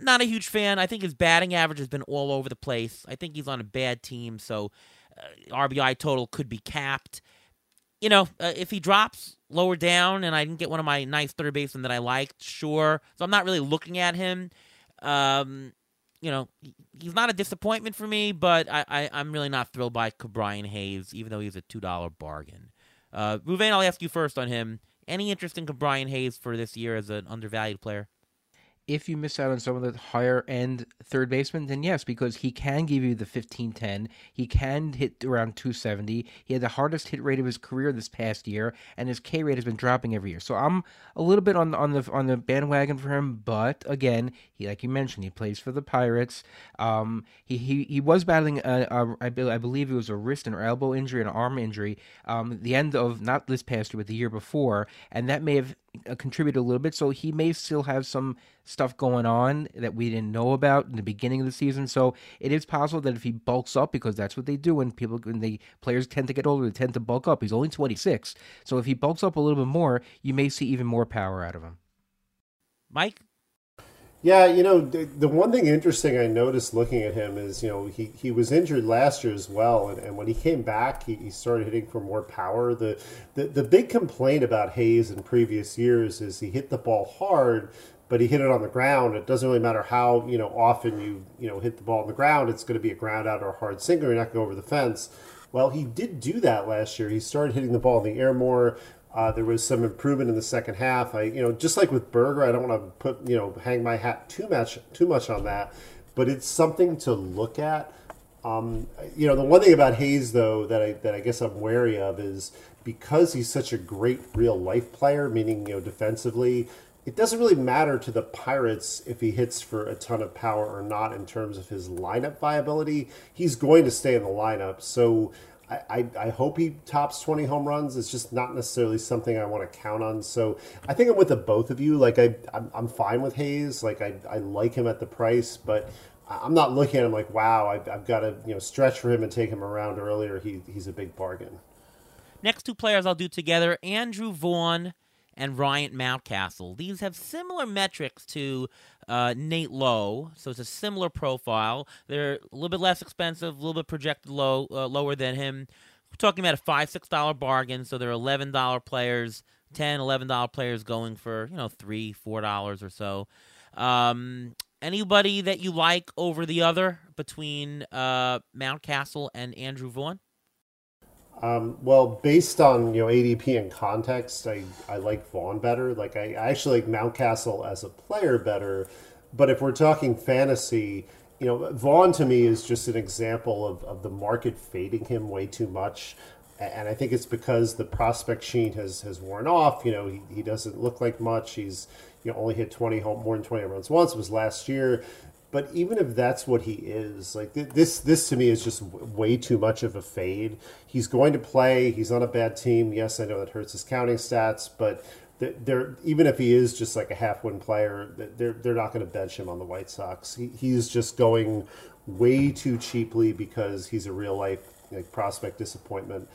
Not a huge fan. I think his batting average has been all over the place. I think he's on a bad team, so uh, RBI total could be capped. You know, uh, if he drops lower down and I didn't get one of my nice third basemen that I liked, sure. So I'm not really looking at him. Um, you know, he's not a disappointment for me, but I, I, am really not thrilled by Brian Hayes, even though he's a $2 bargain. Uh, Reuven, I'll ask you first on him. Any interest in Brian Hayes for this year as an undervalued player? If you miss out on some of the higher end third baseman, then yes, because he can give you the 15 10. He can hit around 270. He had the hardest hit rate of his career this past year, and his K rate has been dropping every year. So I'm a little bit on, on the on the bandwagon for him, but again, he like you mentioned, he plays for the Pirates. Um, he, he, he was battling, a, a, I, be, I believe it was a wrist and elbow injury and an arm injury um, the end of not this past year, but the year before, and that may have uh, contribute a little bit. So he may still have some stuff going on that we didn't know about in the beginning of the season. So it is possible that if he bulks up, because that's what they do when people when the players tend to get older, they tend to bulk up. He's only 26, so if he bulks up a little bit more, you may see even more power out of him. Mike. Yeah, you know, the, the, one thing interesting I noticed looking at him is, you know, he, he was injured last year as well. And, and when he came back, he, he started hitting for more power. The, the, the big complaint about Hayes in previous years is he hit the ball hard, but he hit it on the ground. It doesn't really matter how, you know, often you, you know, hit the ball on the ground. It's going to be a ground out or a hard single. You're not going to go over the fence. Well, he did do that last year. He started hitting the ball in the air more. Uh, there was some improvement in the second half. I, you know, just like with Burger, I don't want to put, you know, hang my hat too much, too much on that, but it's something to look at. Um, you know, the one thing about Hayes though that I that I guess I'm wary of is because he's such a great real life player, meaning you know defensively, it doesn't really matter to the Pirates if he hits for a ton of power or not in terms of his lineup viability. He's going to stay in the lineup, so I, I, hope he tops 20 home runs. It's just not necessarily something I want to count on. So I think I'm with the both of you. Like I, I'm, I'm fine with Hayes. Like I, I like him at the price, but I'm not looking at him like, wow, I've, I've got to you know stretch for him and take him around earlier. He, he's a big bargain. Next two players I'll do together: Andrew Vaughn and Ryan Mountcastle. These have similar metrics to uh, Nate Lowe, so it's a similar profile. They're a little bit less expensive, a little bit projected low, uh, lower than him. We're talking about a five, six dollar bargain, so they're eleven dollar players, 10 11 dollar players going for you know three, four dollars or so. Um, anybody that you like over the other between uh, Mountcastle and Andrew Vaughn? Um, well, based on you know ADP and context, I, I like Vaughn better. Like I, I actually like Mountcastle as a player better. But if we're talking fantasy, you know, Vaughn to me is just an example of, of the market fading him way too much. And I think it's because the prospect sheen has, has worn off. You know, he, he doesn't look like much. He's you know only hit 20 home more than 20 runs once. It was last year. But even if that's what he is, like this, this to me is just way too much of a fade. He's going to play. He's on a bad team. Yes, I know that hurts his counting stats, but they're even if he is just like a half win player, they're they're not going to bench him on the White Sox. He, he's just going way too cheaply because he's a real life like, prospect disappointment.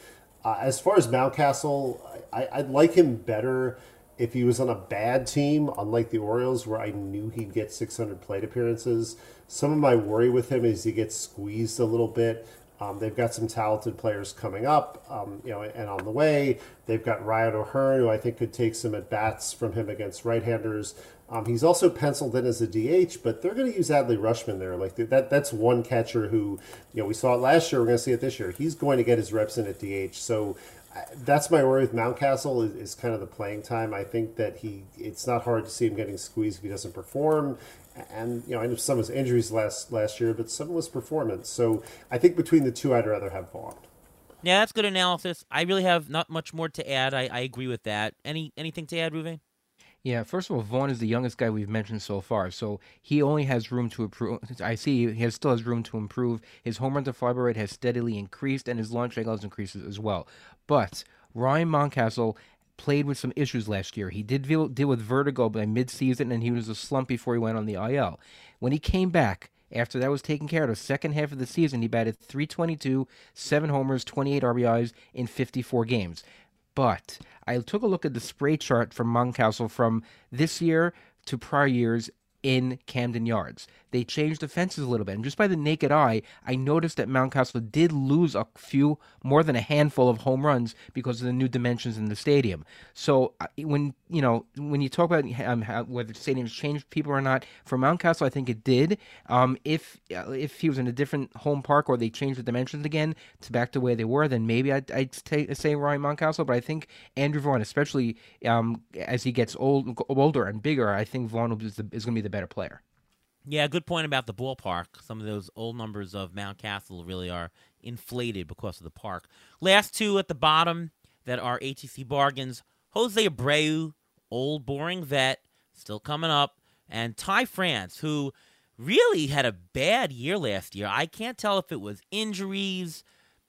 Uh, as far as Mountcastle, I, I'd like him better if he was on a bad team, unlike the Orioles, where I knew he'd get 600 plate appearances, some of my worry with him is he gets squeezed a little bit. Um, they've got some talented players coming up, um, you know, and on the way. They've got Ryan O'Hearn, who I think could take some at bats from him against right-handers. Um, he's also penciled in as a DH, but they're going to use Adley Rutschman there. Like that, that's one catcher who, you know, we saw it last year. We're going to see it this year. He's going to get his reps in at DH. So that's my worry with Mountcastle is, is kind of the playing time. I think that he it's not hard to see him getting squeezed if he doesn't perform. And you know, I know some of his injuries last last year, but some of his performance. So I think between the two, I'd rather have Vaughn. Yeah, that's good analysis. I really have not much more to add. I, I agree with that. Any anything to add, Reuven? Yeah, first of all, Vaughn is the youngest guy we've mentioned so far, so he only has room to improve. I see he has, still has room to improve. His home run to fly rate has steadily increased, and his launch angle has increased as well. But Ryan Mountcastle played with some issues last year. He did deal, deal with vertigo by midseason, and he was a slump before he went on the IL. When he came back, after that was taken care of, the second half of the season, he batted 322, seven homers, 28 RBIs in 54 games. But I took a look at the spray chart from Mountcastle from this year to prior years in Camden Yards they changed the fences a little bit. And just by the naked eye, I noticed that Mountcastle did lose a few, more than a handful of home runs because of the new dimensions in the stadium. So when you know when you talk about um, how, whether the stadium's changed people or not, for Mountcastle, I think it did. Um, if uh, if he was in a different home park or they changed the dimensions again to back to where they were, then maybe I'd, I'd t- say Ryan Mountcastle. But I think Andrew Vaughn, especially um, as he gets old, older and bigger, I think Vaughn is, is going to be the better player. Yeah, good point about the ballpark. Some of those old numbers of Mountcastle really are inflated because of the park. Last two at the bottom that are ATC bargains Jose Abreu, old boring vet, still coming up, and Ty France, who really had a bad year last year. I can't tell if it was injuries,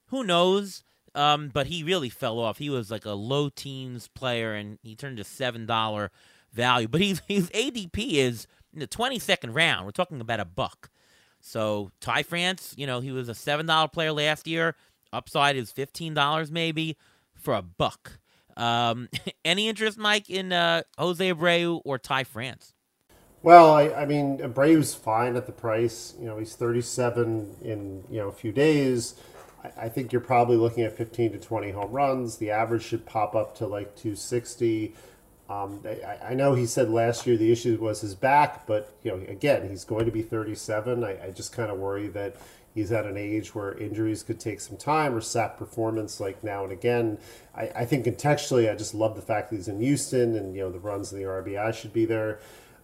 who knows. Um, but he really fell off. He was like a low teens player, and he turned to seven dollar value. But he's his ADP is in the twenty second round. We're talking about a buck. So Ty France, you know, he was a seven dollar player last year. Upside is fifteen dollars maybe for a buck. Um, any interest, Mike, in uh, Jose Abreu or Ty France? Well, I, I mean, Abreu's fine at the price. You know, he's 37 in you know a few days. I, I think you're probably looking at 15 to 20 home runs. The average should pop up to like 260. Um, I, I, know he said last year the issue was his back, but you know, again, he's going to be 37. I, I just kind of worry that he's at an age where injuries could take some time or sap performance like now and again. I, I think contextually, I just love the fact that he's in Houston and you know the runs in the RBI should be there.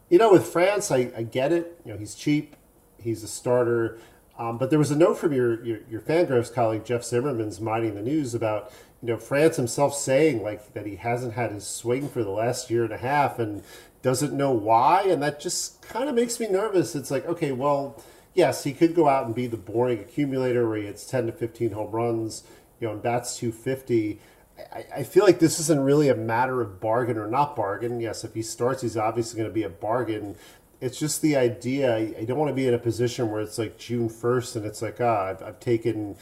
You know, with France, I, I get it. You know, he's cheap, he's a starter. Um, but there was a note from your, your, your Fangraphs colleague Jeff Zimmerman's Mining the News about you know France himself saying like that he hasn't had his swing for the last year and a half and doesn't know why, and that just kind of makes me nervous. It's like okay, well, yes, he could go out and be the boring accumulator where he hits ten to fifteen home runs, you know, and bats two fifty. I, feel like this isn't really a matter of bargain or not bargain. Yes, if he starts, he's obviously going to be a bargain it's just the idea. I don't want to be in a position where it's like June first and it's like, ah, I've, I've taken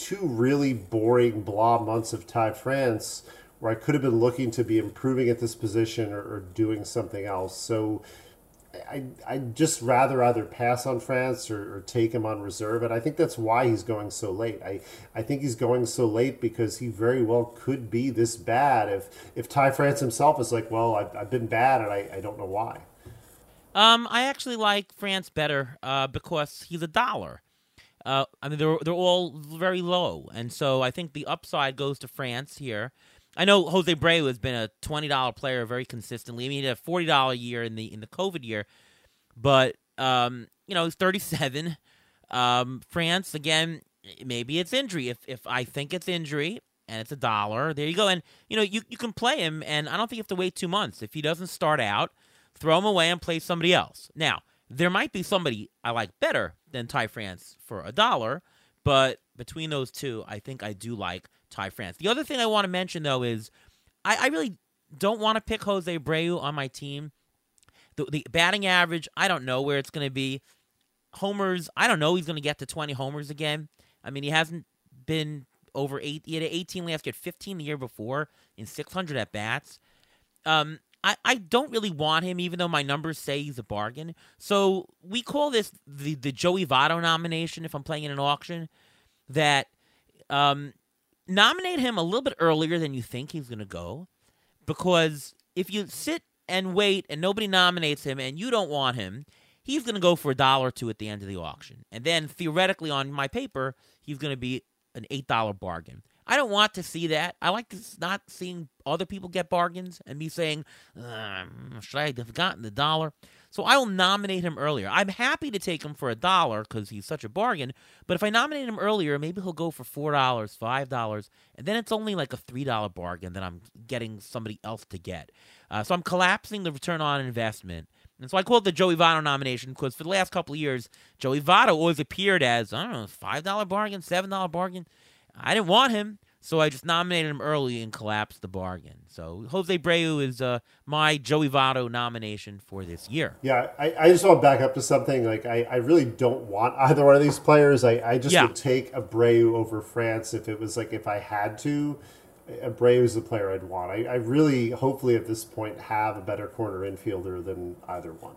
two really boring blah months of Ty France where I could have been looking to be improving at this position or, or doing something else. So I I just rather either pass on France or, or, take him on reserve, and I think that's why he's going so late. I, I think he's going so late because he very well could be this bad if if Ty France himself is like, well, I've, I've been bad and I, I don't know why. Um, I actually like France better uh, because he's a dollar. Uh, I mean, they're they're all very low, and so I think the upside goes to France here. I know Jose Abreu has been a twenty dollar player very consistently. I mean, he had a forty dollar year in the in the COVID year, but um, you know, he's thirty seven. Um, France again, maybe it's injury. If if I think it's injury and it's a dollar, there you go. And you know, you you can play him, and I don't think you have to wait two months if he doesn't start out throw him away and play somebody else. Now, there might be somebody I like better than Ty France for a dollar, but between those two, I think I do like Ty France. The other thing I want to mention, though, is I, I really don't want to pick Jose Abreu on my team. The, the batting average, I don't know where it's going to be. Homers, I don't know he's going to get to 20 homers again. I mean, he hasn't been over eight. He had 18 last year, 15 the year before in 600 at bats. Um, I, I don't really want him, even though my numbers say he's a bargain. So we call this the, the Joey Votto nomination if I'm playing in an auction. That um, nominate him a little bit earlier than you think he's going to go. Because if you sit and wait and nobody nominates him and you don't want him, he's going to go for a dollar or two at the end of the auction. And then theoretically, on my paper, he's going to be an $8 bargain. I don't want to see that. I like not seeing other people get bargains and me saying, um, should I have gotten the dollar? So I will nominate him earlier. I'm happy to take him for a dollar because he's such a bargain. But if I nominate him earlier, maybe he'll go for four dollars, five dollars, and then it's only like a three dollar bargain that I'm getting somebody else to get. Uh, so I'm collapsing the return on investment. And so I call it the Joey Votto nomination because for the last couple of years, Joey Votto always appeared as I don't know five dollar bargain, seven dollar bargain. I didn't want him, so I just nominated him early and collapsed the bargain. So Jose Abreu is uh, my Joey Votto nomination for this year. Yeah, I, I just want to back up to something. Like I, I really don't want either one of these players. I, I just yeah. would take Abreu over France if it was like if I had to. Abreu is the player I'd want. I, I really, hopefully, at this point, have a better corner infielder than either one.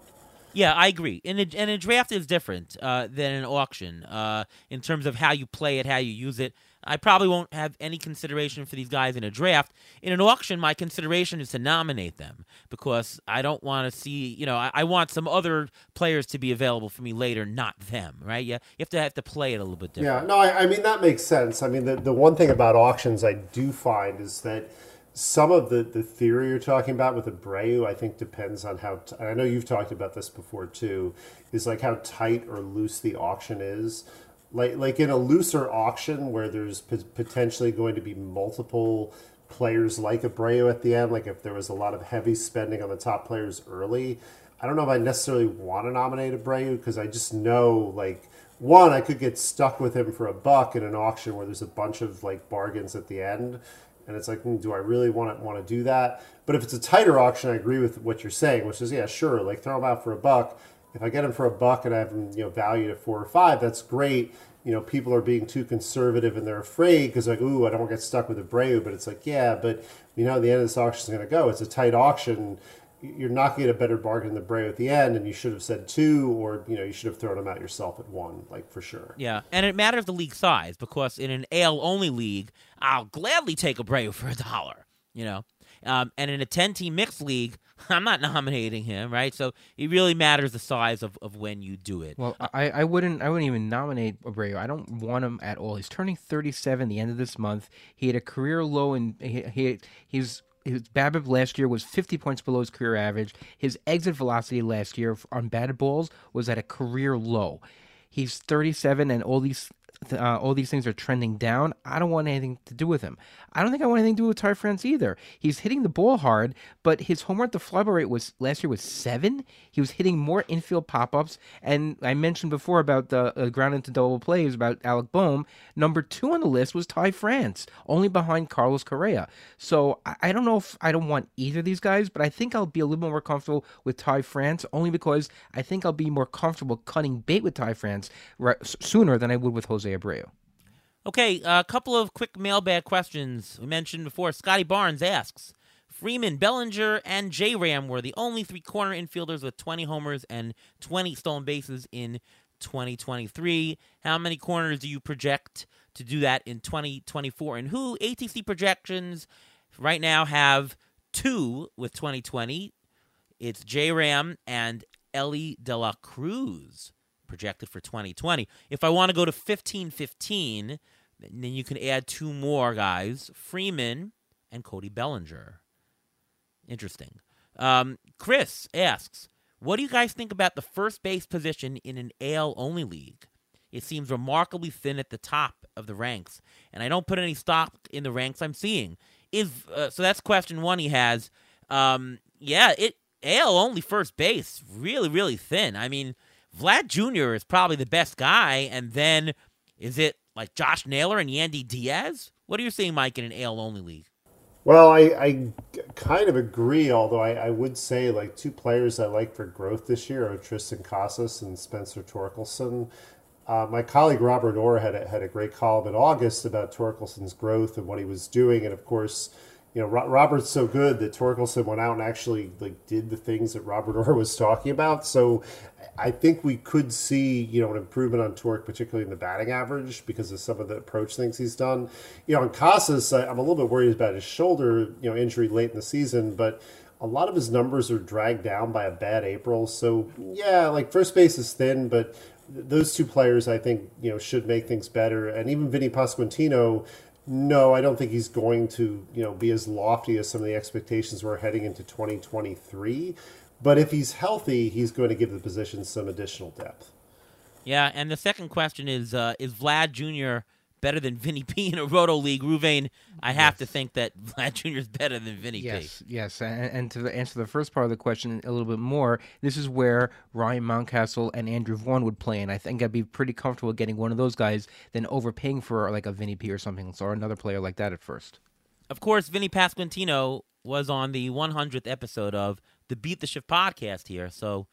Yeah, I agree. And a, and a draft is different uh, than an auction uh, in terms of how you play it, how you use it. I probably won't have any consideration for these guys in a draft. In an auction, my consideration is to nominate them because I don't want to see, you know, I, I, want some other players to be available for me later, not them, right? Yeah, you have to have to play it a little bit different. Yeah, no, I, I mean that makes sense. I mean, the the one thing about auctions I do find is that some of the, the theory you're talking about with Abreu, I think depends on how. T- I know you've talked about this before too. Is like how tight or loose the auction is like like in a looser auction where there's potentially going to be multiple players like Abreu at the end, like if there was a lot of heavy spending on the top players early, I don't know if I necessarily want to nominate Abreu because I just know like one, I could get stuck with him for a buck in an auction where there's a bunch of like bargains at the end, and it's like, hmm, do I really want to want to do that? But if it's a tighter auction, I agree with what you're saying, which is yeah, sure, like throw him out for a buck. If I get them for a buck and I have him, you know, valued at four or five, that's great. You know, people are being too conservative and they're afraid because like, ooh, I don't want to get stuck with a Abreu. But it's like, yeah, but you know, the end of this auction is going to go. It's a tight auction you're not going to get a better bargain than Bray at the end, and you should have said two, or you know, you should have thrown him out yourself at one, like for sure. Yeah, and it matters the league size because in an AL only league, I'll gladly take a Abreu for a dollar. You know, um, and in a ten team mixed league, I'm not nominating him, right? So it really matters the size of, of when you do it. Well, I, I wouldn't I wouldn't even nominate Abreu. I don't want him at all. He's turning 37 the end of this month. He had a career low, and he, he he's his BABIP last year was 50 points below his career average. His exit velocity last year on batted balls was at a career low. He's 37, and all these uh, all these things are trending down. I don't want anything to do with him. I don't think I want anything to do with Ty France either. He's hitting the ball hard, but his home run to fly ball rate was last year was seven. He was hitting more infield pop ups, and I mentioned before about the uh, ground into double plays about Alec Bohm. Number two on the list was Ty France, only behind Carlos Correa. So I, I don't know if I don't want either of these guys, but I think I'll be a little more comfortable with Ty France, only because I think I'll be more comfortable cutting bait with Ty France sooner than I would with Jose Abreu. Okay, a couple of quick mailbag questions. We mentioned before, Scotty Barnes asks Freeman, Bellinger, and J Ram were the only three corner infielders with 20 homers and 20 stolen bases in 2023. How many corners do you project to do that in 2024? And who ATC projections right now have two with 2020? It's J Ram and Elly De La Cruz projected for 2020. If I want to go to 15 15, then you can add two more guys Freeman and Cody Bellinger. Interesting. Um, Chris asks, What do you guys think about the first base position in an AL only league? It seems remarkably thin at the top of the ranks, and I don't put any stock in the ranks I'm seeing. Is uh, so that's question one he has. Um, yeah, it AL only first base really really thin. I mean, Vlad Jr. is probably the best guy, and then is it like Josh Naylor and Yandy Diaz? What are you seeing, Mike, in an AL only league? Well, I, I kind of agree, although I, I, would say like two players I like for growth this year are Triston Casas and Spencer Torkelson. Uh, my colleague Robert Orr had a, had a great column in August about Torkelson's growth and what he was doing, and of course, you know, Robert's so good that Torkelson went out and actually like did the things that Robert Orr was talking about. So I think we could see, you know, an improvement on Torque, particularly in the batting average because of some of the approach things he's done. You know, on Casas, I'm a little bit worried about his shoulder, you know, injury late in the season, but a lot of his numbers are dragged down by a bad April. So yeah, like first base is thin, but those two players I think you know should make things better. And even Vinny Pasquantino, no, I don't think he's going to, you know, be as lofty as some of the expectations we're heading into 2023. But if he's healthy, he's going to give the position some additional depth. Yeah, and the second question is: uh, Is Vlad Jr better than Vinny P in a Roto League. Reuven, I have yes. to think that Vlad Jr. is better than Vinny yes, P. Yes, and, and to answer the first part of the question a little bit more, this is where Ryan Mountcastle and Andrew Vaughn would play, and I think I'd be pretty comfortable getting one of those guys than overpaying for like a Vinny P or something, or another player like that at first. Of course, Vinny Pasquantino was on the 100th episode of the Beat the Shift podcast here, so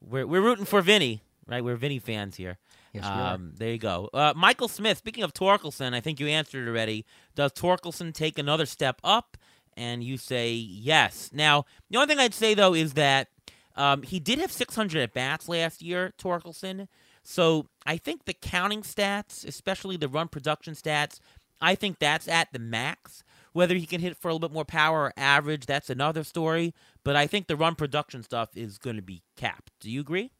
we're we're rooting for Vinny, right? We're Vinny fans here. Yes, um, there you go. Uh, Michael Smith, speaking of Torkelson, I think you answered already. Does Torkelson take another step up? And you say yes. Now, the only thing I'd say, though, is that um, he did have 600 at bats last year, Torkelson. So I think the counting stats, especially the run production stats, I think that's at the max. Whether he can hit for a little bit more power or average, that's another story. But I think the run production stuff is going to be capped. Do you agree?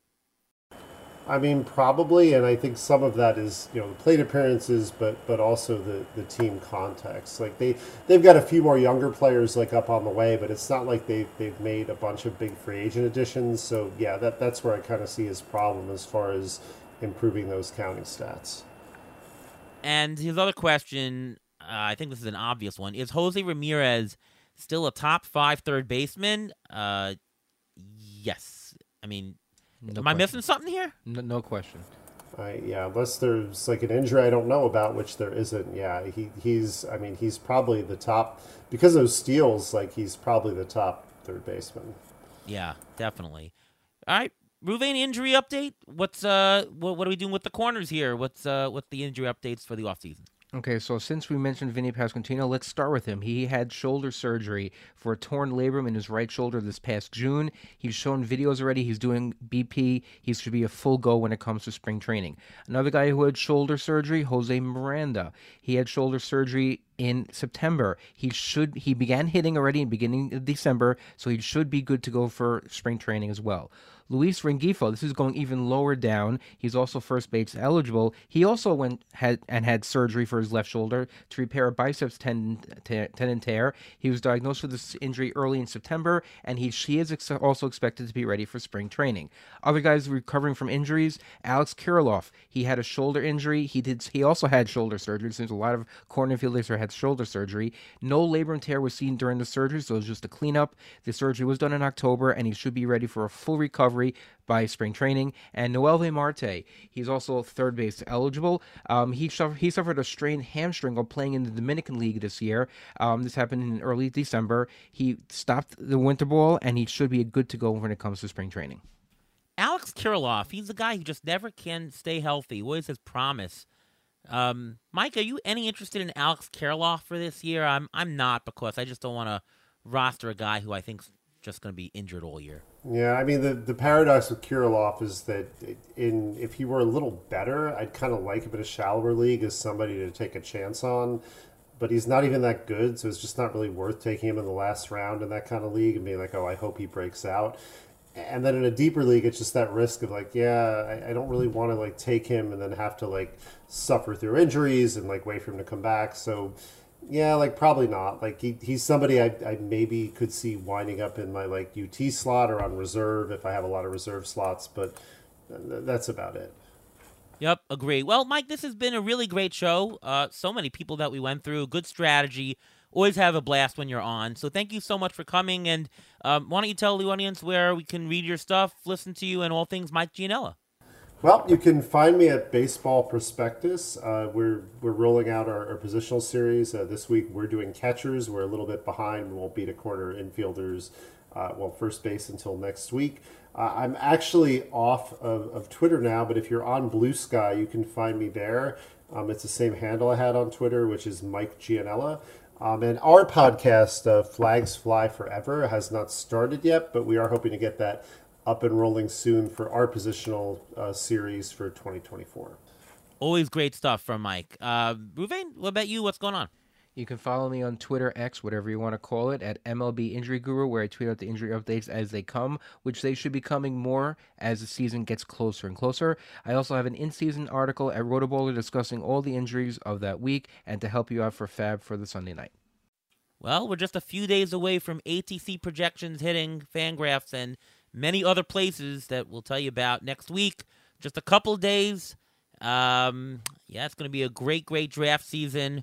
I mean, probably, and I think some of that is you know the plate appearances, but but also the, the team context. Like they they've got a few more younger players like up on the way, but it's not like they've they've made a bunch of big free agent additions. So yeah, that that's where I kind of see his problem as far as improving those counting stats. And his other question, uh, I think this is an obvious one: Is Jose Ramirez still a top five third baseman? Uh, yes. I mean, no Am question. I missing something here? No, no question. I, yeah, unless there's like an injury I don't know about, which there isn't. Yeah, he, he's. I mean, he's probably the top because of those steals. Like he's probably the top third baseman. Yeah, definitely. All right, Reuven injury update. What's uh, what, what are we doing with the corners here? What's uh, what's the injury updates for the offseason? Okay, so since we mentioned Vinny Pasquantino, let's start with him. He had shoulder surgery for a torn labrum in his right shoulder this past June. He's shown videos already. He's doing BP. He should be a full go when it comes to spring training. Another guy who had shoulder surgery, Jose Miranda. He had shoulder surgery in September. He should he began hitting already in beginning of December, so he should be good to go for spring training as well. Luis Rengifo, this is going even lower down. He's also first base eligible. He also went had and had surgery for his left shoulder to repair a biceps tendon, tendon tear. He was diagnosed with this injury early in September, and he she is ex- also expected to be ready for spring training. Other guys recovering from injuries: Alex Kirilloff. He had a shoulder injury. He did. He also had shoulder surgery. Since a lot of corner fielders had shoulder surgery, no labrum tear was seen during the surgery, so it was just a cleanup. The surgery was done in October, and he should be ready for a full recovery by spring training. And Noelvi Marte, he's also third base eligible. Um, he, suffered, he suffered a strained hamstring while playing in the Dominican League this year. Um, this happened in early December. He stopped the winter ball, and he should be good to go when it comes to spring training. Alex Kirilloff, he's a guy who just never can stay healthy. What is his promise. Um, Mike, are you any interested in Alex Kirilloff for this year? I'm I'm not because I just don't want to roster a guy who I think's just going to be injured all year. Yeah, I mean the the paradox with Kirilloff is that in if he were a little better, I'd kind of like him in a shallower league as somebody to take a chance on. But he's not even that good, so it's just not really worth taking him in the last round in that kind of league and being like, oh, I hope he breaks out. And then in a deeper league, it's just that risk of like, yeah, I, I don't really want to like take him and then have to like suffer through injuries and like wait for him to come back. So yeah, like probably not. Like he, he's somebody I, I maybe could see winding up in my like UT slot or on reserve if I have a lot of reserve slots, but that's about it. Yep, agree. Well, Mike, this has been a really great show. Uh, so many people that we went through, good strategy. Always have a blast when you're on. So thank you so much for coming. And um, why don't you tell the audience where we can read your stuff, listen to you, and all things Mike Gianella? Well, you can find me at Baseball Prospectus. Uh, we're we're rolling out our, our positional series uh, this week. We're doing catchers. We're a little bit behind. We won't beat a corner infielders. Uh, well, first base until next week. Uh, I'm actually off of, of Twitter now, but if you're on Blue Sky, you can find me there. Um, it's the same handle I had on Twitter, which is Mike Gianella. Um, and our podcast, uh, Flags Fly Forever, has not started yet, but we are hoping to get that up and rolling soon for our positional uh, series for 2024. Always great stuff from Mike. Uh, Reuven, what about you? What's going on? You can follow me on Twitter, X, whatever you want to call it, at MLB Injury Guru, where I tweet out the injury updates as they come, which they should be coming more as the season gets closer and closer. I also have an in season article at Rotoballer discussing all the injuries of that week and to help you out for FAAB for the Sunday night. Well, we're just a few days away from ATC projections hitting Fangraphs, and many other places that we'll tell you about next week. Just a couple days. Um, yeah, it's going to be a great, great draft season.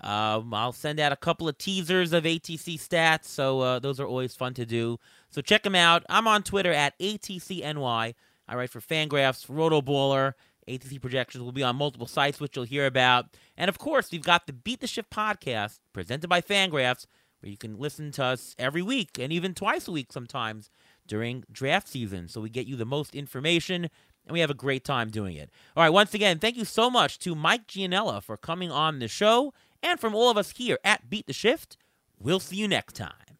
Um, I'll send out a couple of teasers of ATC stats, so uh, those are always fun to do. So check them out. I'm on Twitter at ATCNY. I write for Fangraphs, Rotoballer. ATC projections will be on multiple sites, which you'll hear about. And of course, we've got the Beat the Shift podcast presented by Fangraphs, where you can listen to us every week and even twice a week sometimes during draft season. So we get you the most information and we have a great time doing it. All right, once again, thank you so much to Mike Gianella for coming on the show and from all of us here at Beat the Shift. We'll see you next time.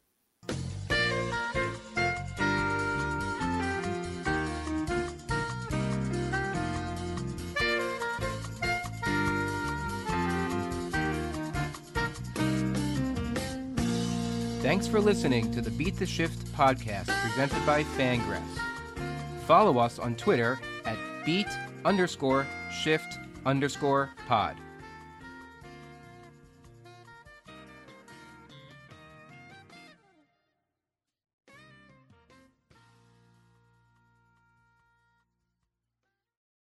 Thanks for listening to the Beat the Shift podcast presented by Fangraphs. Follow us on Twitter at beat underscore shift underscore pod.